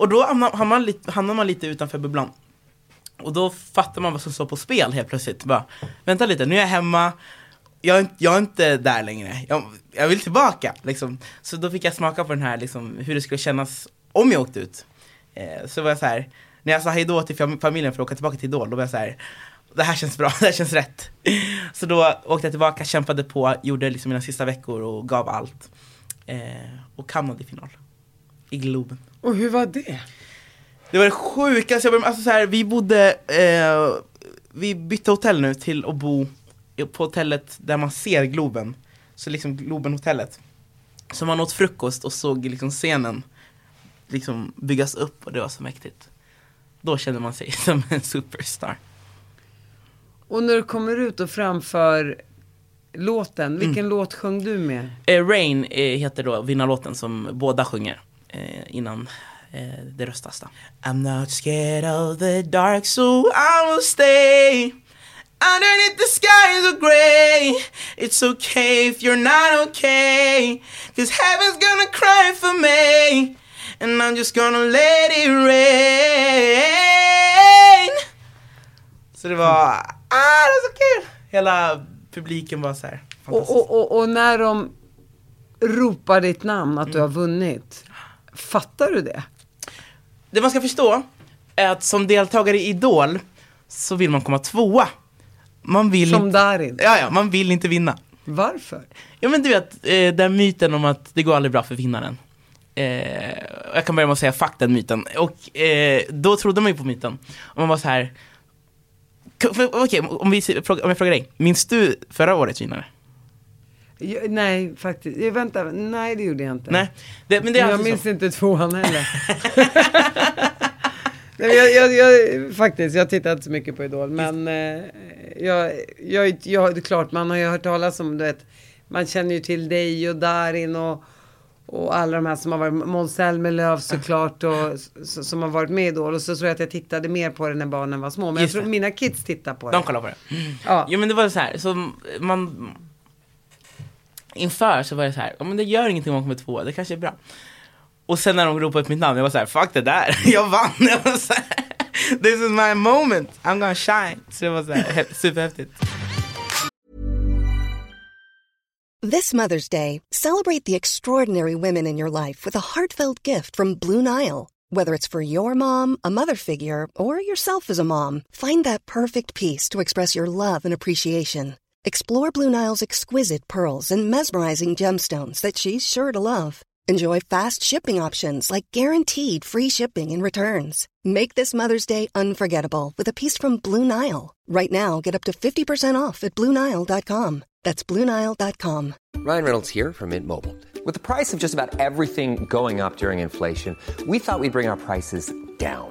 [SPEAKER 2] Och då hamnar man, lite, hamnar man lite utanför bubblan. Och då fattar man vad som står på spel helt plötsligt. Bara, vänta lite, nu är jag hemma, jag är, inte- jag är inte där längre. Jag, jag vill tillbaka. Liksom. Så då fick jag smaka på den här, liksom, hur det skulle kännas om jag åkte ut. Eh, så var jag så här, när jag sa hejdå till familjen för att åka tillbaka till Idol, då var jag så här, det här känns bra, det här känns rätt. Så då åkte jag tillbaka, kämpade på, gjorde liksom mina sista veckor och gav allt. Eh, och hamnade i final. I Globen.
[SPEAKER 1] Och hur var det?
[SPEAKER 2] Det var det sjukaste jag alltså så här, vi bodde, eh, vi bytte hotell nu till att bo på hotellet där man ser Globen. Så liksom Globenhotellet. Så man åt frukost och såg liksom scenen liksom byggas upp och det var så mäktigt. Då kände man sig som en superstar.
[SPEAKER 1] Och när du kommer ut och framför låten, vilken
[SPEAKER 2] Mm.
[SPEAKER 1] låt sjöng du med?
[SPEAKER 2] Eh, Rain eh, heter då vinnarlåten som båda sjunger innan eh, det röstas då. I'm not scared of the dark so I will stay Underneath the skies of grey It's okay if you're not okay Cause heaven's gonna cry for me And I'm just gonna let it rain Så det var, ah det var så kul! Hela publiken var så här.
[SPEAKER 1] Och, och, och, och när de ropar ditt namn, att du har vunnit. Fattar du det?
[SPEAKER 2] Det man ska förstå är att som deltagare i Idol så vill man komma tvåa. Man vill
[SPEAKER 1] Som
[SPEAKER 2] inte,
[SPEAKER 1] Darin.
[SPEAKER 2] ja, ja, man vill inte vinna.
[SPEAKER 1] Varför?
[SPEAKER 2] Ja men du vet, eh, den myten om att det går aldrig bra för vinnaren. Eh, jag kan börja med att säga fuck den myten. Och eh, då trodde man ju på myten. Och man var så här. Okej, om, vi, om jag frågar dig. Minns du förra årets vinnare?
[SPEAKER 1] Jag, nej, faktiskt. Jag, vänta, nej det gjorde jag inte.
[SPEAKER 2] Nej. Det, men det är
[SPEAKER 1] jag
[SPEAKER 2] alltså
[SPEAKER 1] minns
[SPEAKER 2] så.
[SPEAKER 1] inte tvåan heller. Nej, jag, jag, jag, faktiskt, jag tittar inte så mycket på Idol. Men eh, jag, jag, jag, det är klart, man har ju hört talas om, du vet, man känner ju till dig och Darin och, och alla de här som har varit, Måns Zelmerlöw såklart, och, som har varit med i Idol. Och så tror jag att jag tittade mer på det när barnen var små. Men jag
[SPEAKER 2] Just
[SPEAKER 1] tror
[SPEAKER 2] det.
[SPEAKER 1] mina kids tittar på det.
[SPEAKER 2] De kollar på det.
[SPEAKER 1] Ja.
[SPEAKER 2] Jo men det var så här, så man Inför så var det så här, ja men det gör ingenting om man kommer tvåa, det kanske är bra Och sen när de ropade upp mitt namn, jag var så här, fuck det där, jag vann! Jag var så här, This is my moment, I'm gonna shine! Så det var så här, superhäftigt
[SPEAKER 6] This Mother's Day, celebrate the extraordinary women in your life with a heartfelt gift from Blue Nile. Whether it's for your mom, a mother figure, or yourself as a mom, find that perfect piece to express your love and appreciation. Explore Blue Nile's exquisite pearls and mesmerizing gemstones that she's sure to love. Enjoy fast shipping options like guaranteed free shipping and returns. Make this Mother's Day unforgettable with a piece from Blue Nile. Right now, get up to 50% off at BlueNile.com. That's BlueNile.com.
[SPEAKER 3] Ryan Reynolds here from Mint Mobile. With the price of just about everything going up during inflation, we thought we'd bring our prices down.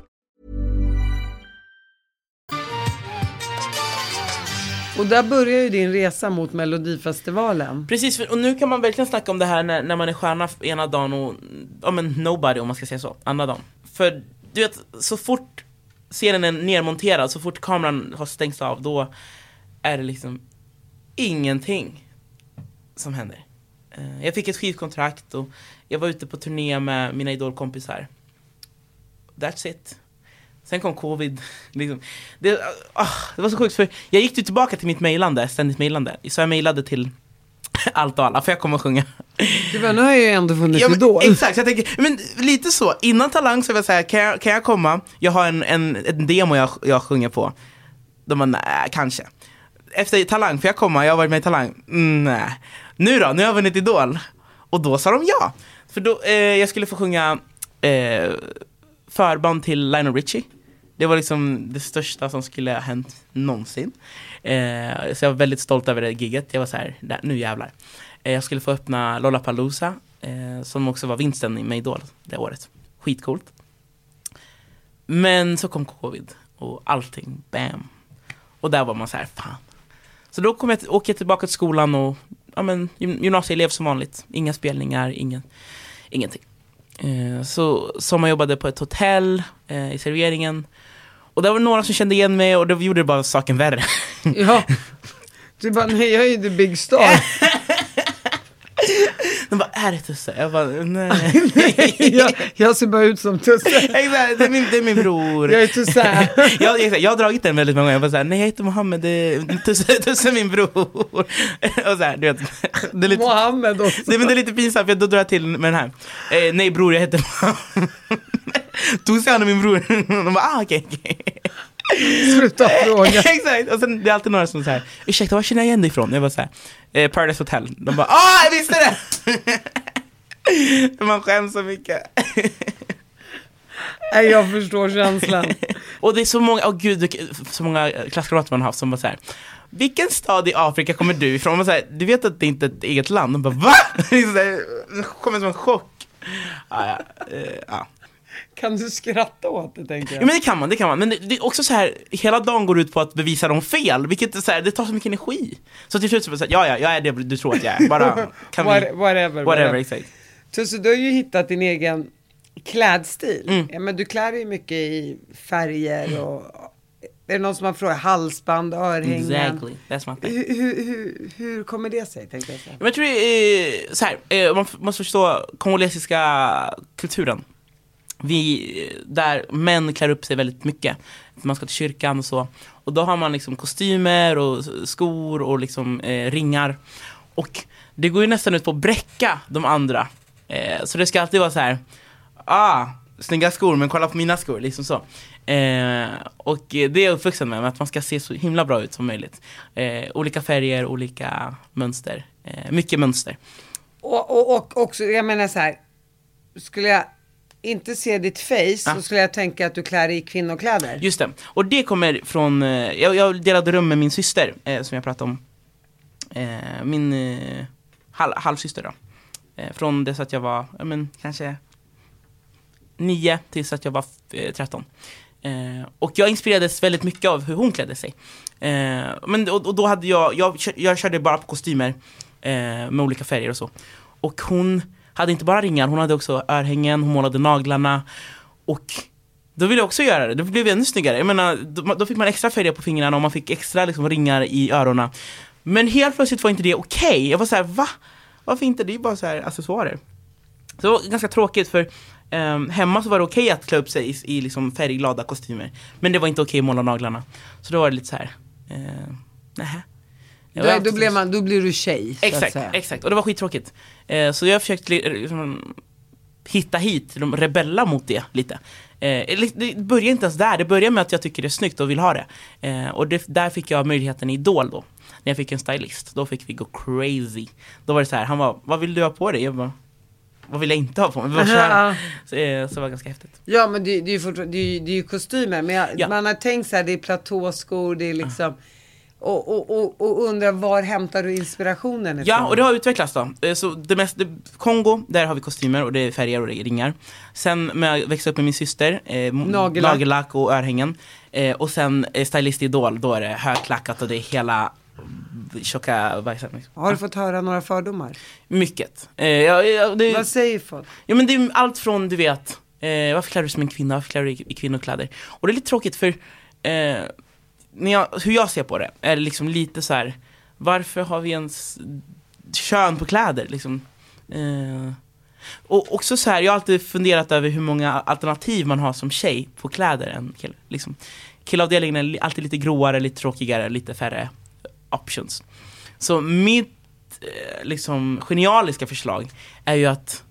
[SPEAKER 1] Och där börjar ju din resa mot Melodifestivalen.
[SPEAKER 2] Precis, och nu kan man verkligen snacka om det här när, när man är stjärna ena dagen och, ja men nobody om man ska säga så, andra dagen. För du vet, så fort scenen är nermonterad, så fort kameran har stängts av, då är det liksom ingenting som händer. Eh, jag fick ett skivkontrakt och jag var ute på turné med mina idolkompisar. That's it. Sen kom covid. Liksom. Det, ah, det var så sjukt för jag gick ju tillbaka till mitt mejlande, ständigt mejlande. Så jag mejlade till allt och alla, för jag kommer att sjunga.
[SPEAKER 1] Nu har jag ju ändå funnits
[SPEAKER 2] Ja, men,
[SPEAKER 1] Idol.
[SPEAKER 2] exakt, jag tänker, men lite så. Innan Talang så var jag såhär, kan jag, kan jag komma? Jag har en, en, en demo jag, jag sjunger på. De bara, nej, kanske. Efter Talang, får jag komma? Jag har varit med i Talang. Mm, nej. Nu då? Nu har jag vunnit Idol. Och då sa de ja. För då, eh, jag skulle få sjunga eh, förband till Lionel Richie. Det var liksom det största som skulle ha hänt någonsin. Eh, så jag var väldigt stolt över det giget. Jag var så här, där, nu jävlar. Eh, jag skulle få öppna Lollapalooza, eh, som också var vinsten i Idol det året. Skitcoolt. Men så kom covid och allting, bam. Och där var man så här, fan. Så då kom jag, åkte jag tillbaka till skolan och, ja men, gymnasieelev som vanligt. Inga spelningar, ingen, ingenting. Eh, så sommarjobbade på ett hotell eh, i serveringen. Och där var det några som kände igen mig och det gjorde bara saken värre.
[SPEAKER 1] Ja. Du bara, nej jag är ju the big star.
[SPEAKER 2] De bara, är det Tusse? Jag bara, nej.
[SPEAKER 1] jag, jag ser bara ut som Tusse.
[SPEAKER 2] Det är min, det är min bror.
[SPEAKER 1] Jag är Tusse.
[SPEAKER 2] jag, exakt, jag har dragit den väldigt många gånger. Jag bara såhär, nej jag heter Mohammed, det är Tusse, Tusse är min bror. Och så här, du vet, det är lite,
[SPEAKER 1] Mohammed också.
[SPEAKER 2] nej, men det är lite pinsamt för då drar jag till med den här. Eh, nej bror, jag heter Mohammed. Tusse han är min bror. De bara, ah okej. okej.
[SPEAKER 1] Sluta fråga.
[SPEAKER 2] Exakt, och sen det är alltid några som säger ursäkta var känner jag igen dig ifrån? Jag bara såhär, eh, Paradise Hotel. De bara, ah jag visste det! Man skäms så mycket.
[SPEAKER 1] Nej, jag förstår känslan.
[SPEAKER 2] och det är så många, åh gud, vilka- så många klasskamrater man har haft som bara såhär vilken stad i Afrika kommer du ifrån? Man säger, du vet att det inte är ett eget land? De bara VA? Det kommer som en chock. Ja, ja, eh, ja.
[SPEAKER 1] Kan du skratta åt det tänker
[SPEAKER 2] ja
[SPEAKER 1] jag?
[SPEAKER 2] men det kan man, det kan man. Men det, det är också så här, hela dagen går ut på att bevisa dem fel, vilket är så här, det tar så mycket energi. Så till slut så bara så här, ja ja, jag är det du tror att jag är. Bara, kan
[SPEAKER 1] What,
[SPEAKER 2] vi...
[SPEAKER 1] whatever.
[SPEAKER 2] Whatever, exakt.
[SPEAKER 1] Tusse, du har ju hittat din egen klädstil.
[SPEAKER 2] Mm.
[SPEAKER 1] Ja, men du klär dig mycket i färger och är det någon som har frågat halsband, örhängen?
[SPEAKER 2] Exactly, that's my thing.
[SPEAKER 1] Hur, hur, hur, hur kommer det sig tänkte jag säga?
[SPEAKER 2] Jag tror det är så här, eh, man måste förstå kongolesiska kulturen. Vi, där män klär upp sig väldigt mycket. Man ska till kyrkan och så. Och då har man liksom kostymer och skor och liksom eh, ringar. Och det går ju nästan ut på att bräcka de andra. Eh, så det ska alltid vara så här. Ah, snygga skor men kolla på mina skor, liksom så. Eh, och det är jag uppvuxen med, med att man ska se så himla bra ut som möjligt. Eh, olika färger, olika mönster. Eh, mycket mönster.
[SPEAKER 1] Och, och, och också, jag menar så här, skulle jag inte se ditt face så skulle jag tänka att du klär dig i kvinnokläder.
[SPEAKER 2] Just det. Och det kommer från, eh, jag, jag delade rum med min syster, eh, som jag pratade om. Eh, min eh, hal, halvsyster då. Eh, från det så att jag var, ja men kanske nio tills att jag var eh, 13. Eh, och jag inspirerades väldigt mycket av hur hon klädde sig. Men, och, och då hade jag, jag, jag körde bara på kostymer med olika färger och så. Och hon hade inte bara ringar, hon hade också örhängen, hon målade naglarna. Och då ville jag också göra det, det blev ännu snyggare. Jag menar, då, då fick man extra färger på fingrarna och man fick extra liksom, ringar i öronen. Men helt plötsligt var inte det okej. Jag var så här, va? Varför inte? Det är ju bara så här accessoarer. Så det var ganska tråkigt för Um, hemma så var det okej att klä upp sig i, i liksom färgglada kostymer. Men det var inte okej att måla naglarna. Så då var det lite så här, Uh, nähä.
[SPEAKER 1] Då,
[SPEAKER 2] alltid
[SPEAKER 1] då, blir man, då blir du tjej.
[SPEAKER 2] Exakt, exakt. Och det var skittråkigt. Eh, så jag försökte li- liksom, hitta hit, de rebella mot det lite. Eh, det börjar inte ens där, det börjar med att jag tycker det är snyggt och vill ha det. Eh, och det, där fick jag möjligheten i Idol då. När jag fick en stylist, då fick vi gå crazy. Då var det så här, han var vad vill du ha på dig? Jag bara, vad vill jag inte ha på mig? Så, här, så, eh, så det var ganska häftigt.
[SPEAKER 1] Ja men det, det är ju det är, det är kostymer. Men jag,
[SPEAKER 2] Ja.
[SPEAKER 1] man har tänkt så här, det är platåskor, det är liksom. Och, och, och, och undrar var hämtar du inspirationen ifrån?
[SPEAKER 2] Ja, och det har utvecklats då. Eh, Så det mest, det, Kongo, där har vi kostymer och det är färger och det är ringar. Sen när jag växte upp med min syster, eh,
[SPEAKER 1] Nagellack.
[SPEAKER 2] nagellack och örhängen. Eh, och sen eh, Stylist Idol, då är det högklackat och det är hela mm, tjocka bajsen.
[SPEAKER 1] Har du fått höra några fördomar?
[SPEAKER 2] Mycket. Eh, ja, ja, det,
[SPEAKER 1] Vad säger folk?
[SPEAKER 2] Ja men det är allt från du vet, eh, varför klär du dig som en kvinna, varför klär du dig i, i kvinnokläder? Och det är lite tråkigt för eh, när jag, hur jag ser på det är det liksom lite så här. varför har vi ens kön på kläder liksom? Eh, och också så här, jag har alltid funderat över hur många alternativ man har som tjej på kläder än kille. Liksom. Killavdelningen är alltid lite gråare, lite tråkigare, lite färre options. Så mitt eh, liksom genialiska förslag är ju att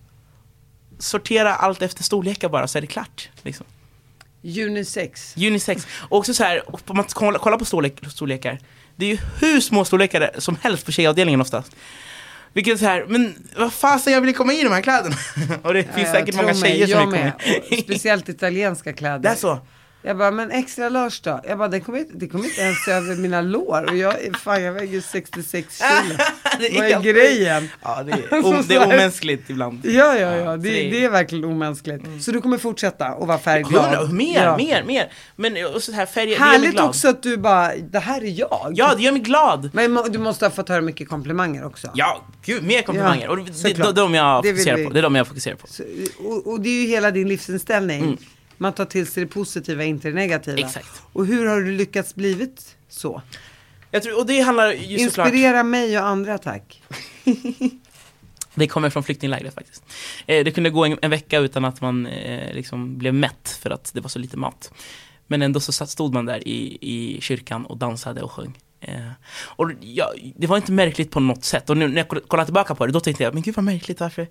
[SPEAKER 2] sortera allt efter storlekar bara så är det klart. Liksom.
[SPEAKER 1] Unisex.
[SPEAKER 2] Unisex. Och också så här, om man kollar kolla på storlek, storlekar. Det är ju hur små storlekar som helst på tjejavdelningen oftast. Vilket är så här, men vad fasen jag vill komma i de här kläderna. Och det finns
[SPEAKER 1] Ja,
[SPEAKER 2] säkert
[SPEAKER 1] tro
[SPEAKER 2] många
[SPEAKER 1] mig,
[SPEAKER 2] tjejer som
[SPEAKER 1] jag
[SPEAKER 2] vill komma i.
[SPEAKER 1] Speciellt italienska kläder.
[SPEAKER 2] Det är så.
[SPEAKER 1] Jag bara, men extra large då? Jag bara, det kommer inte, det kommer inte ens över mina lår. Och jag, är- fan jag väger 66 kilo.
[SPEAKER 2] Det
[SPEAKER 1] Vad är grejen?
[SPEAKER 2] Ja, det är, o- det är omänskligt ibland.
[SPEAKER 1] Ja, ja, ja. Det,
[SPEAKER 2] det är-
[SPEAKER 1] det är verkligen omänskligt. Så du kommer fortsätta att vara färgglad?
[SPEAKER 2] Hundra, mer,
[SPEAKER 1] Ja.
[SPEAKER 2] mer, mer. Men och så här mig
[SPEAKER 1] Härligt
[SPEAKER 2] glad.
[SPEAKER 1] också att du bara, det här är jag.
[SPEAKER 2] Ja, det gör mig glad.
[SPEAKER 1] Men du måste ha fått höra mycket komplimanger också.
[SPEAKER 2] Ja, gud, mer komplimanger.
[SPEAKER 1] Ja,
[SPEAKER 2] och det, det,
[SPEAKER 1] såklart.
[SPEAKER 2] de jag fokuserar på. Det är de jag fokuserar på.
[SPEAKER 1] Så, och, och det är ju hela din livsinställning.
[SPEAKER 2] Mm.
[SPEAKER 1] Man tar till sig det positiva, inte det negativa.
[SPEAKER 2] Exakt.
[SPEAKER 1] Och hur har du lyckats blivit så?
[SPEAKER 2] Jag tror, och det handlar ju såklart...
[SPEAKER 1] Inspirera mig och andra tack.
[SPEAKER 2] Det kommer från flyktinglägret faktiskt. Eh, det kunde gå en, en vecka utan att man eh, liksom blev mätt för att det var så lite mat. Men ändå så stod man där i, i kyrkan och dansade och sjöng. Eh, och ja, det var inte märkligt på något sätt. Och nu när jag koll- kollar tillbaka på det, då tänkte jag, men gud vad märkligt, varför,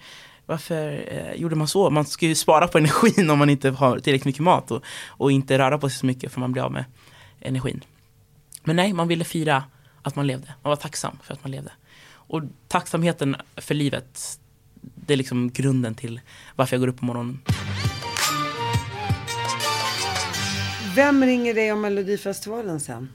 [SPEAKER 2] varför eh, gjorde man så? Man ska ju spara på energin om man inte har tillräckligt mycket mat och, och inte röra på sig så mycket för man blir av med energin. Men nej, man ville fira att man levde. Man var tacksam för att man levde. Och tacksamheten för livet, det är liksom grunden till varför jag går upp på morgonen.
[SPEAKER 1] Vem ringer dig om Melodifestivalen sen?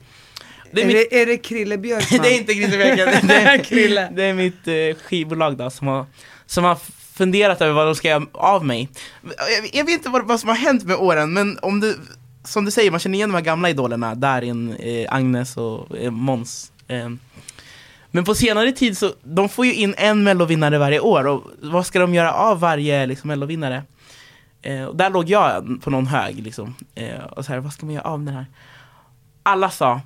[SPEAKER 2] Det är
[SPEAKER 1] är,
[SPEAKER 2] mitt-
[SPEAKER 1] det, är det Krille Björkman?
[SPEAKER 2] det är inte Christer Björkman, det, är-
[SPEAKER 1] Krille.
[SPEAKER 2] det är mitt eh, skivbolag då som har, som har funderat över vad de ska göra av mig. Jag, jag vet inte vad, vad som har hänt med åren, men om du, som du säger, man känner igen de här gamla idolerna, Darin, eh, Agnes och eh, Måns. Eh. Men på senare tid så, de får ju in en mellovinnare varje år, och vad ska de göra av varje liksom, mellovinnare? Eh, och där låg jag på någon hög liksom, eh, och så här, vad ska man göra av den här? Alla sa,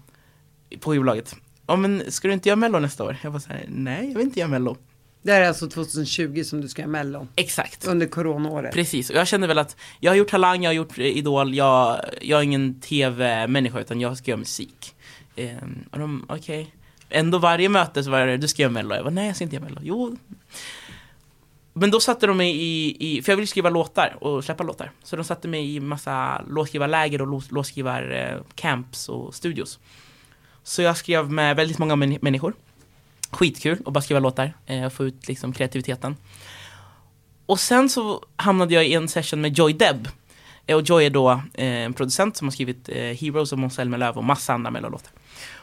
[SPEAKER 2] på skivbolaget, ja men ska du inte göra mello nästa år? Jag var så här, nej jag vill inte göra mello.
[SPEAKER 1] Det här är alltså 2020 som du ska göra Mello.
[SPEAKER 2] Exakt.
[SPEAKER 1] Under coronaåret.
[SPEAKER 2] Precis, och jag kände väl att jag har gjort Talang, jag har gjort eh, Idol, jag, jag är ingen tv-människa utan jag ska göra musik. Ehm, och de, okej. Ändå varje möte så var det, du ska göra mello. Jag var nej jag ska inte göra mello. Jo. Men då satte de mig i, i, för jag ville skriva låtar och släppa låtar. Så de satte mig i massa låtskrivarläger och låtskrivarcamps och studios. Så jag skrev med väldigt många män- människor. Skitkul att bara skriva låtar eh, och få ut liksom kreativiteten. Och sen så hamnade jag i en session med Joy Deb. Eh, och Joy är då eh, en producent som har skrivit Heroes och Måns Zelmerlöw och massa andra mellolåtar.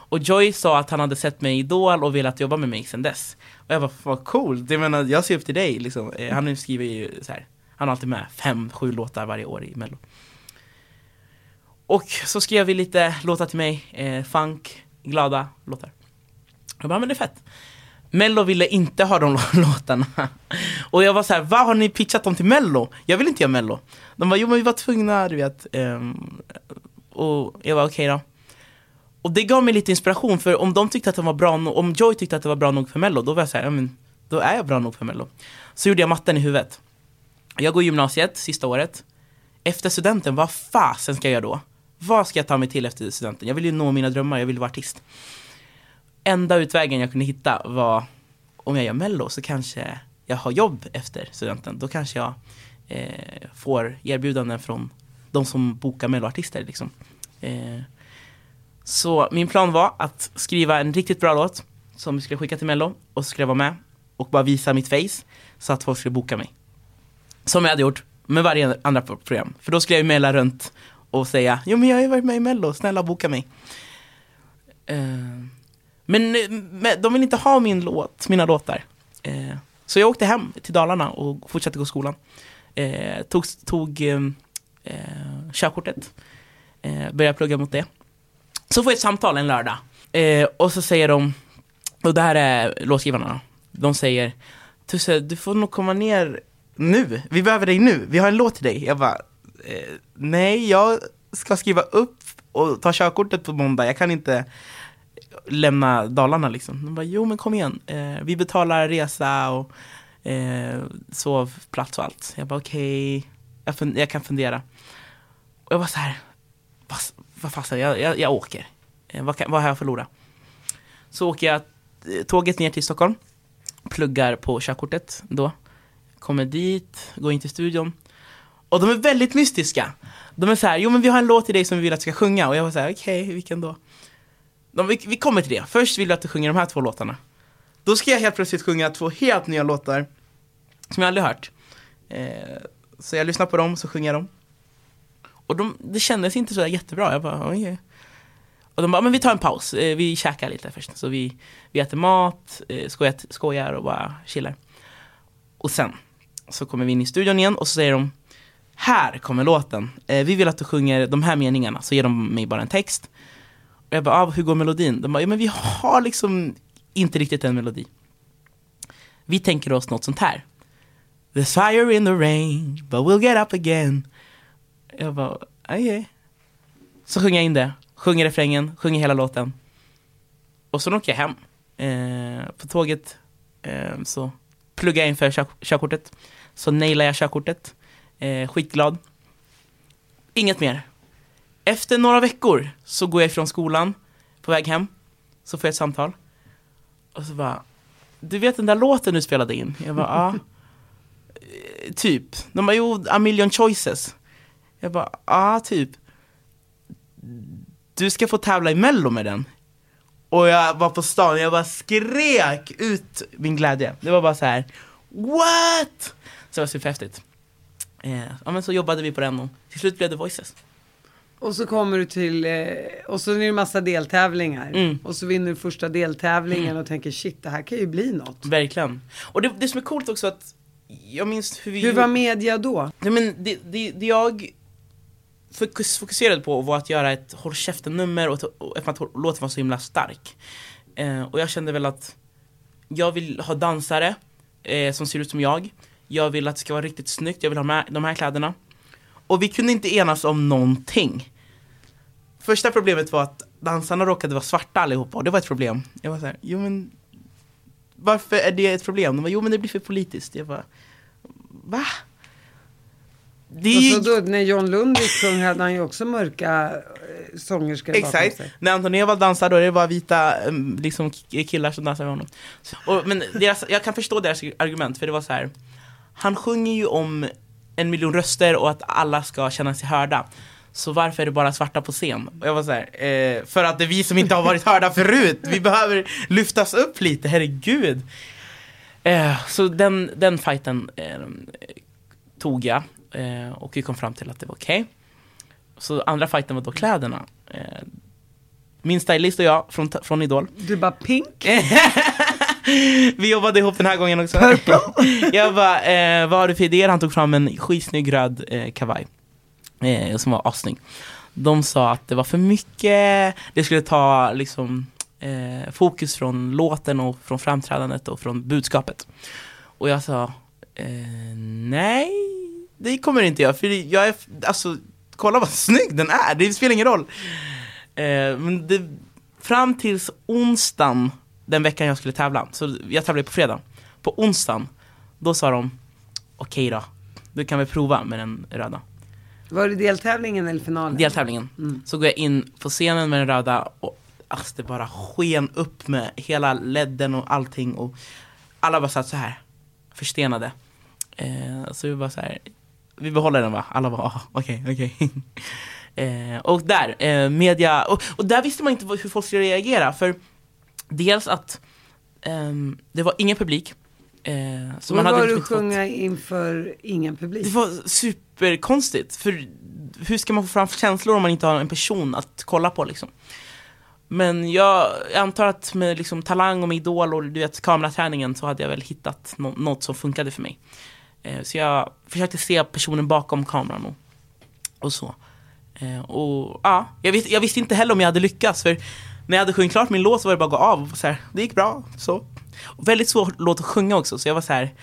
[SPEAKER 2] Och Joy sa att han hade sett mig i Idol och velat jobba med mig sen dess. Och jag bara, vad coolt, jag menar jag ser upp till dig liksom. Han skriver ju så här, han har alltid med fem, sju låtar varje år i mello. Och så skrev vi lite låtar till mig, eh, funk, glada låtar. Jag bara, men det är fett. Mello ville inte ha de låtarna. Och jag var så här, vad har ni pitchat dem till Mello? Jag vill inte göra Mello. De bara, jo men vi var tvungna, du vet. Ehm, och jag var okej då. Och det gav mig lite inspiration, för om de tyckte att de var bra om Joy tyckte att det var bra nog för Mello, då var jag så här, ja men då är jag bra nog för Mello. Så gjorde jag matten i huvudet. Jag går gymnasiet, sista året. Efter studenten, vad fasen ska jag göra då? Vad ska jag ta mig till efter studenten? Jag vill ju nå mina drömmar, jag vill vara artist enda utvägen jag kunde hitta var om jag gör mello så kanske jag har jobb efter studenten. Då kanske jag eh, får erbjudanden från de som bokar melloartister. Liksom. Eh, så min plan var att skriva en riktigt bra låt som vi skulle skicka till mello och så skulle jag vara med och bara visa mitt face så att folk skulle boka mig. Som jag hade gjort med varje andra program. För då skulle jag ju mejla runt och säga jo men jag har ju varit med i mello, snälla boka mig. Eh, men, eh, men de vill inte ha min låt, mina låtar. Eh, så jag åkte hem till Dalarna och fortsatte gå i skolan. Eh, tog tog eh, eh, körkortet. Eh, började plugga mot det. Så får jag ett samtal en lördag. Eh, och så säger de, och det här är låtskrivarna. De säger, Tusse, du får nog komma ner nu. Vi behöver dig nu. Vi har en låt till dig. Jag bara, eh, nej, jag ska skriva upp och ta körkortet på måndag. Jag kan inte lämna Dalarna liksom. De bara, jo men kom igen, eh, vi betalar resa och eh, sovplats och allt. Jag bara okej, jag, fun- jag kan fundera. Och jag var så här, vad, vad fasen, jag, jag, jag åker. Eh, vad, kan, vad har jag förlorat? Så åker jag eh, tåget ner till Stockholm, pluggar på körkortet då. Kommer dit, går in till studion. Och de är väldigt mystiska. De är så här, jo men vi har en låt till dig som vi vill att du ska sjunga. Och jag var så här, okej, vilken då? Vi, vi kommer till det. Först vill jag att du sjunger de här två låtarna. Då ska jag helt plötsligt sjunga två helt nya låtar som jag aldrig hört. Eh, så jag lyssnar på dem, så sjunger jag dem. Och de, det kändes inte så där jättebra. Jag bara, okej. Och de bara, men vi tar en paus. Eh, vi käkar lite först. Så vi, vi äter mat, eh, skojar, skojar och bara chillar. Och sen så kommer vi in i studion igen och så säger de, här kommer låten. Eh, vi vill att du sjunger de här meningarna. Så ger de mig bara en text. Jag bara, ah, hur går melodin? De bara, ja men vi har liksom inte riktigt en melodi. Vi tänker oss något sånt här. There's fire in the rain, but we'll get up again. Jag bara, okej. Så sjunger jag in det, sjunger refrängen, sjunger hela låten. Och så åker jag hem. Eh, på tåget eh, så pluggar jag inför kör, körkortet. Så nailar jag körkortet. Eh, skitglad. Inget mer. Efter några veckor så går jag ifrån skolan, på väg hem. Så får jag ett samtal. Och så bara, du vet den där låten du spelade in? Jag bara, ja. Eh, typ. De bara, jo, a million choices. Jag bara, ja, typ. Du ska få tävla i mello med den. Och jag var på stan, jag bara skrek ut min glädje. Det var bara så här, what? Så det var superhäftigt. Eh, ja men så jobbade vi på den och till slut blev det Voices.
[SPEAKER 1] Och så kommer du till, eh, och så är det en massa deltävlingar.
[SPEAKER 2] Mm.
[SPEAKER 1] Och så vinner du första deltävlingen och tänker shit det här kan ju bli något.
[SPEAKER 2] Verkligen. Och det, det som är coolt också att jag minns hur vi
[SPEAKER 1] Hur var media då?
[SPEAKER 2] Nej, men det, det, det jag fokus, fokuserade på var att göra ett håll käften-nummer och, och eftersom att låten var så himla stark. Eh, och jag kände väl att jag vill ha dansare eh, som ser ut som jag. Jag vill att det ska vara riktigt snyggt, jag vill ha med de här kläderna. Och vi kunde inte enas om någonting. Första problemet var att dansarna råkade vara svarta allihopa och det var ett problem. Jag var så här, jo men varför är det ett problem? De bara, jo men det blir för politiskt. Jag bara, va? Det är
[SPEAKER 1] Och så då, när John Lundvik sjöng hade han ju också mörka eh, sångerskor bakom
[SPEAKER 2] Exakt.
[SPEAKER 1] sig.
[SPEAKER 2] När Anton Ewald dansar då är det bara vita um, liksom, k- killar som dansar med honom. Och, men deras, jag kan förstå deras argument för det var så här. Han sjunger ju om en miljon röster och att alla ska känna sig hörda. Så varför är det bara svarta på scen? Och jag var så här, eh, för att det är vi som inte har varit hörda förut. Vi behöver lyftas upp lite, herregud. Eh, så den, den fighten eh, tog jag eh, och vi kom fram till att det var okej. Så andra fighten var då kläderna. Eh, min stylist och jag från, från Idol.
[SPEAKER 1] Du bara pink.
[SPEAKER 2] Vi jobbade ihop den här gången också. jag bara, eh, vad har du för idéer? Han tog fram en skitsnygg röd eh, kavaj. Eh, som var assnygg. De sa att det var för mycket, det skulle ta liksom eh, fokus från låten och från framträdandet och från budskapet. Och jag sa, eh, nej, det kommer inte göra. För jag är, alltså, kolla vad snygg den är, det spelar ingen roll. Eh, men det, fram tills onsdagen den veckan jag skulle tävla, så jag tävlade på fredag. På onsdagen, då sa de okej då, du kan väl prova med den röda.
[SPEAKER 1] Var det deltävlingen eller finalen?
[SPEAKER 2] Deltävlingen. Så går jag in på scenen med den röda och alltså, det bara sken upp med hela ledden och allting och alla bara satt så här förstenade. Eh, så vi bara så här, vi behåller den va? Alla bara ah, okej, okej. eh, och där, eh, media, och, och där visste man inte hur folk skulle reagera för dels att ehm, det var ingen publik. Eh, så
[SPEAKER 1] Men
[SPEAKER 2] man hade
[SPEAKER 1] var du
[SPEAKER 2] inte fått-
[SPEAKER 1] sjunga inför ingen publik?
[SPEAKER 2] det var superkonstigt, för hur ska man få fram känslor om man inte har en person att kolla på liksom? Men jag antar att med liksom talang och med idol och du vet kameraträningen så hade jag väl hittat nå- något som funkade för mig. Eh, så jag försökte se personen bakom kameran och, och så. Eh, och ja, jag, vis, jag visste inte heller om jag hade lyckats för när jag hade sjungit klart min låt så var det bara att gå av så här, det gick bra. Så. Och väldigt svår låt att sjunga också så jag var så här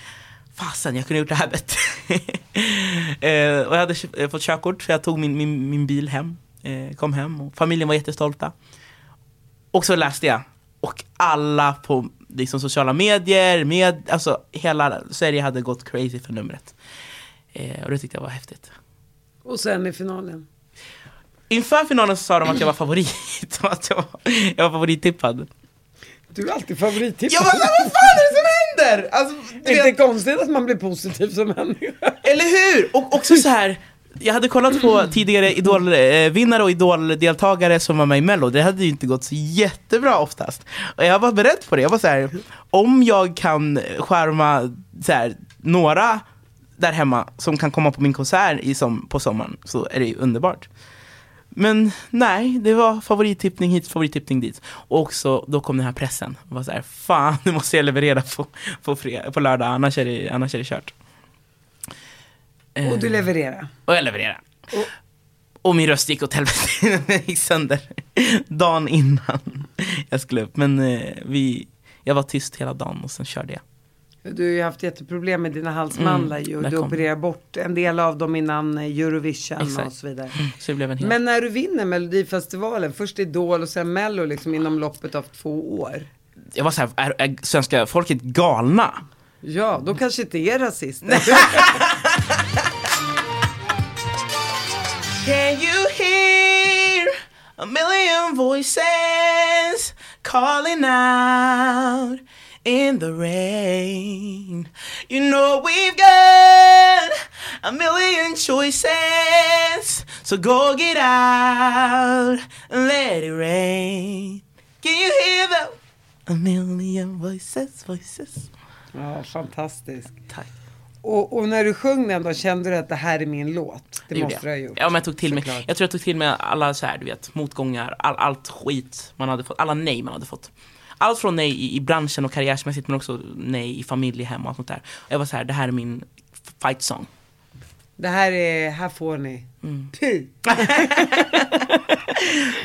[SPEAKER 2] Fasen, jag kunde gjort det här bättre. eh, och jag hade eh, fått körkort så jag tog min, min, min bil hem. Eh, kom hem och familjen var jättestolta. Och så läste jag. Och alla på liksom, sociala medier, med, alltså hela Sverige hade gått crazy för numret. Eh, och det tyckte jag var häftigt.
[SPEAKER 1] Och sen i finalen?
[SPEAKER 2] Inför finalen så sa de att jag var favorit. att jag var, jag var favorittippad.
[SPEAKER 1] Du är alltid favorittippad.
[SPEAKER 2] Jag bara, vad fan är det som händer? Alltså,
[SPEAKER 1] Det är inte konstigt att man blir positiv som människa.
[SPEAKER 2] Eller hur? Och också så här. Jag hade kollat på tidigare idolvinnare och idoldeltagare som var med i mello, det hade ju inte gått så jättebra oftast. Och jag var beredd på det, jag var så här. om jag kan skärma så här, några där hemma som kan komma på min konsert i som, på sommaren så är det ju underbart. Men nej, det var favorittippning hit, favorittippning dit. Och också, då kom den här pressen. Jag var så här, fan nu måste jag leverera på, på, fred- på lördag, annars är det, annars är det kört.
[SPEAKER 1] Och du
[SPEAKER 2] Eh,
[SPEAKER 1] levererar.
[SPEAKER 2] och jag levererade. Och min röst gick åt helvete, den gick sönder. Dagen innan jag skulle upp. Men eh, vi, jag var tyst hela dagen och sen körde jag.
[SPEAKER 1] Du har ju haft jätteproblem med dina halsmandlar
[SPEAKER 2] Mm,
[SPEAKER 1] ju. Du
[SPEAKER 2] kom-
[SPEAKER 1] opererar bort en del av dem innan eh, Eurovision
[SPEAKER 2] Exakt.
[SPEAKER 1] och så vidare.
[SPEAKER 2] Så det blev en hel...
[SPEAKER 1] Men när du vinner Melodifestivalen, först Idol och sen Mello liksom inom loppet av två år.
[SPEAKER 2] jag var så här, är, är svenska folket galna?
[SPEAKER 1] Ja, de kanske inte är rasister.
[SPEAKER 2] Can you hear a million voices calling out in the rain? You know we've got a million choices, so go get out and let it rain. Can you hear them? A million voices, voices.
[SPEAKER 1] Ja, fantastisk.
[SPEAKER 2] Tack.
[SPEAKER 1] Och, och när du sjöng den då, kände du att det här är min låt? Det,
[SPEAKER 2] gjorde
[SPEAKER 1] måste du ha gjort.
[SPEAKER 2] Ja, men jag tog till mig, jag tror jag tog till mig alla så här, du vet, motgångar, all, allt skit man hade fått, alla nej man hade fått. Allt från nej i, i branschen och karriärsmässigt men också nej i familjehem och allt sånt där. Jag var så här, det här är min fight song.
[SPEAKER 1] Det här är, här får ni.
[SPEAKER 2] Mm.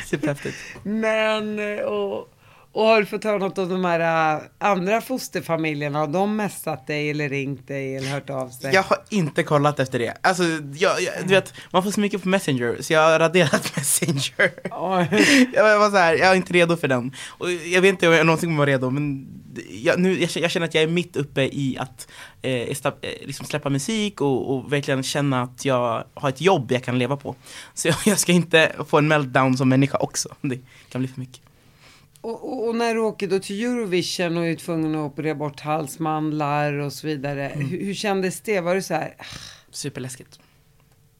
[SPEAKER 2] Superhäftigt.
[SPEAKER 1] Men, eh, och, och har du fått höra något av de här äh, andra fosterfamiljerna? Har de messat dig eller ringt dig eller hört av sig?
[SPEAKER 2] Jag har inte kollat efter det. Alltså, jag, jag, du vet, man får så mycket på Messenger, så jag har raderat Messenger. Jag var så här, jag är inte redo för den. Och jag vet inte om jag någonsin kommer vara redo, men jag, nu, jag, jag känner att jag är mitt uppe i att eh, eh, liksom släppa musik och, och verkligen känna att jag har ett jobb jag kan leva på. Så jag, jag ska inte få en meltdown som människa också. Det kan bli för mycket.
[SPEAKER 1] Och, och, och när du åker då till Eurovision och är tvungen att operera bort halsmandlar och så vidare.
[SPEAKER 2] Mm.
[SPEAKER 1] Hur, hur kändes det? Var det så här?
[SPEAKER 2] Superläskigt.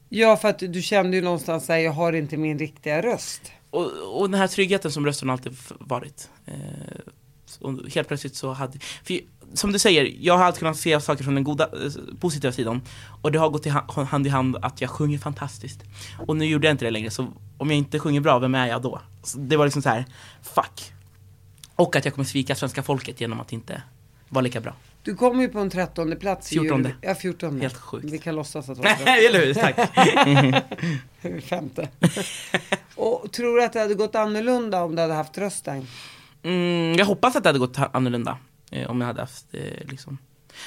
[SPEAKER 1] Ja, för att du kände ju någonstans så här, jag har inte min riktiga röst.
[SPEAKER 2] Och, och den här tryggheten som rösten alltid varit. Eh, och helt plötsligt så hade, för som du säger, jag har alltid kunnat se saker från den goda, eh, positiva sidan. Och det har gått hand i hand att jag sjunger fantastiskt. Och nu gjorde jag inte det längre, så om jag inte sjunger bra, vem är jag då? Så det var liksom så här, fuck. Och att jag kommer svika svenska folket genom att inte vara lika bra.
[SPEAKER 1] Du kom ju på en trettonde plats. i
[SPEAKER 2] Fjortonde.
[SPEAKER 1] Euro- Ja, fjortonde.
[SPEAKER 2] Helt sjukt.
[SPEAKER 1] Vi kan låtsas att det var trettonde.
[SPEAKER 2] Eller hur? Tack.
[SPEAKER 1] Femte. och tror du att det hade gått annorlunda om du hade haft rösten?
[SPEAKER 2] Mm, jag hoppas att det hade gått annorlunda. Eh, om jag hade haft eh, liksom.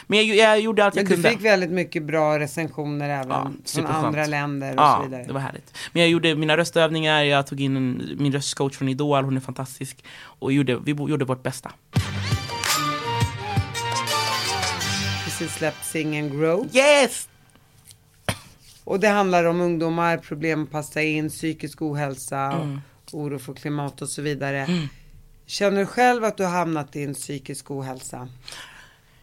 [SPEAKER 2] Men jag, jag gjorde allt
[SPEAKER 1] Men
[SPEAKER 2] jag
[SPEAKER 1] du
[SPEAKER 2] kunde.
[SPEAKER 1] fick väldigt mycket bra recensioner även
[SPEAKER 2] Ja,
[SPEAKER 1] från andra länder och
[SPEAKER 2] Ja,
[SPEAKER 1] så vidare.
[SPEAKER 2] det var härligt. Men jag gjorde mina röstövningar, jag tog in en, min röstcoach från Idol, hon är fantastisk. Och gjorde, vi gjorde vårt bästa.
[SPEAKER 1] Precis släppt singeln Grow.
[SPEAKER 2] Yes!
[SPEAKER 1] Och det handlar om ungdomar, problem att passa in, psykisk ohälsa,
[SPEAKER 2] Mm.
[SPEAKER 1] oro för klimat och så vidare. Känner du själv att du har hamnat i en psykisk ohälsa?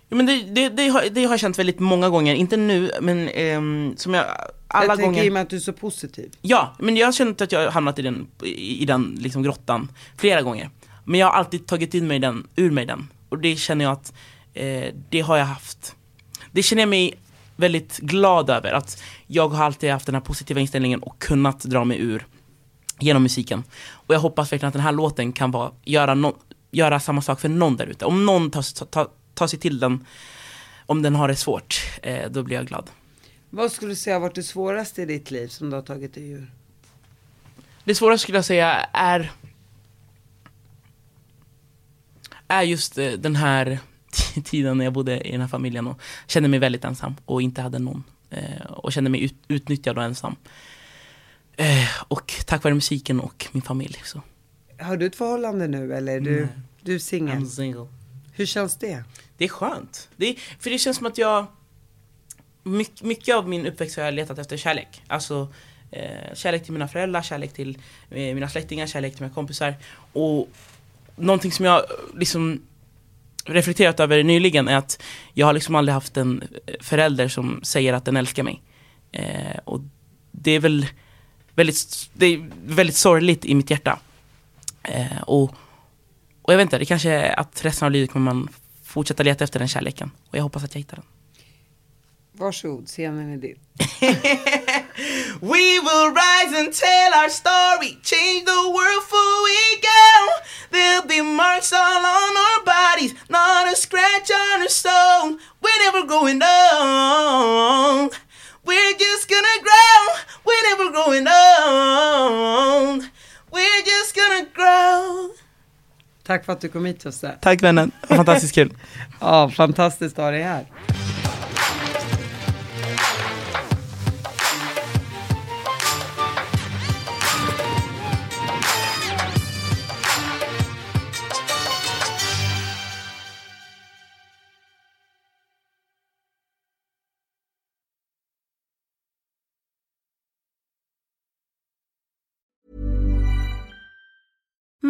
[SPEAKER 2] Ja, men det, det, det, har, det har jag känt väldigt många gånger, inte nu, men ehm, som jag, alla
[SPEAKER 1] jag tänker
[SPEAKER 2] gånger.
[SPEAKER 1] i och med att du är så positiv.
[SPEAKER 2] Ja, men jag har känt att jag har hamnat i den, i, i den liksom grottan flera gånger. Men jag har alltid tagit in mig den, ur mig den. Och det känner jag att, eh, det har jag haft. Det känner jag mig väldigt glad över, att jag har alltid haft den här positiva inställningen och kunnat dra mig ur genom musiken. Och jag hoppas verkligen att den här låten kan vara, göra, no, göra samma sak för någon där ute. Om någon tar, tar, tar sig till den, om den har det svårt, eh, då blir jag glad.
[SPEAKER 1] Vad skulle du säga har varit det svåraste i ditt liv som du har tagit dig ur?
[SPEAKER 2] Det svåraste skulle jag säga är är just eh, den här tiden när jag bodde i den här familjen och kände mig väldigt ensam och inte hade någon. Eh, och kände mig ut, utnyttjad och ensam. Eh, och tack vare musiken och min familj så.
[SPEAKER 1] Har du ett förhållande nu eller är du, du är singel?
[SPEAKER 2] Single.
[SPEAKER 1] Hur känns det?
[SPEAKER 2] Det är skönt. Det är, för det känns som att jag mycket, mycket av min uppväxt har jag letat efter kärlek. Alltså eh, kärlek till mina föräldrar, kärlek till eh, mina släktingar, kärlek till mina kompisar. Och någonting som jag liksom reflekterat över nyligen är att jag har liksom aldrig haft en förälder som säger att den älskar mig. Eh, och det är väl väldigt, det är väldigt sorgligt i mitt hjärta. Eh, och, och jag vet inte, det kanske är att resten av livet kommer man fortsätta leta efter den kärleken. Och jag hoppas att jag hittar den.
[SPEAKER 1] Varsågod, scenen är din.
[SPEAKER 2] We will rise and tell our story, change the world for we go. There'll be marks all on our bodies, not a scratch on a stone. We're never going old. We're just gonna grow. We're never going old. We're just gonna grow.
[SPEAKER 1] Tack för att du kom hit Tusse.
[SPEAKER 2] Tack vännen, fantastiskt kul.
[SPEAKER 1] Ja, fantastiskt att ha dig här.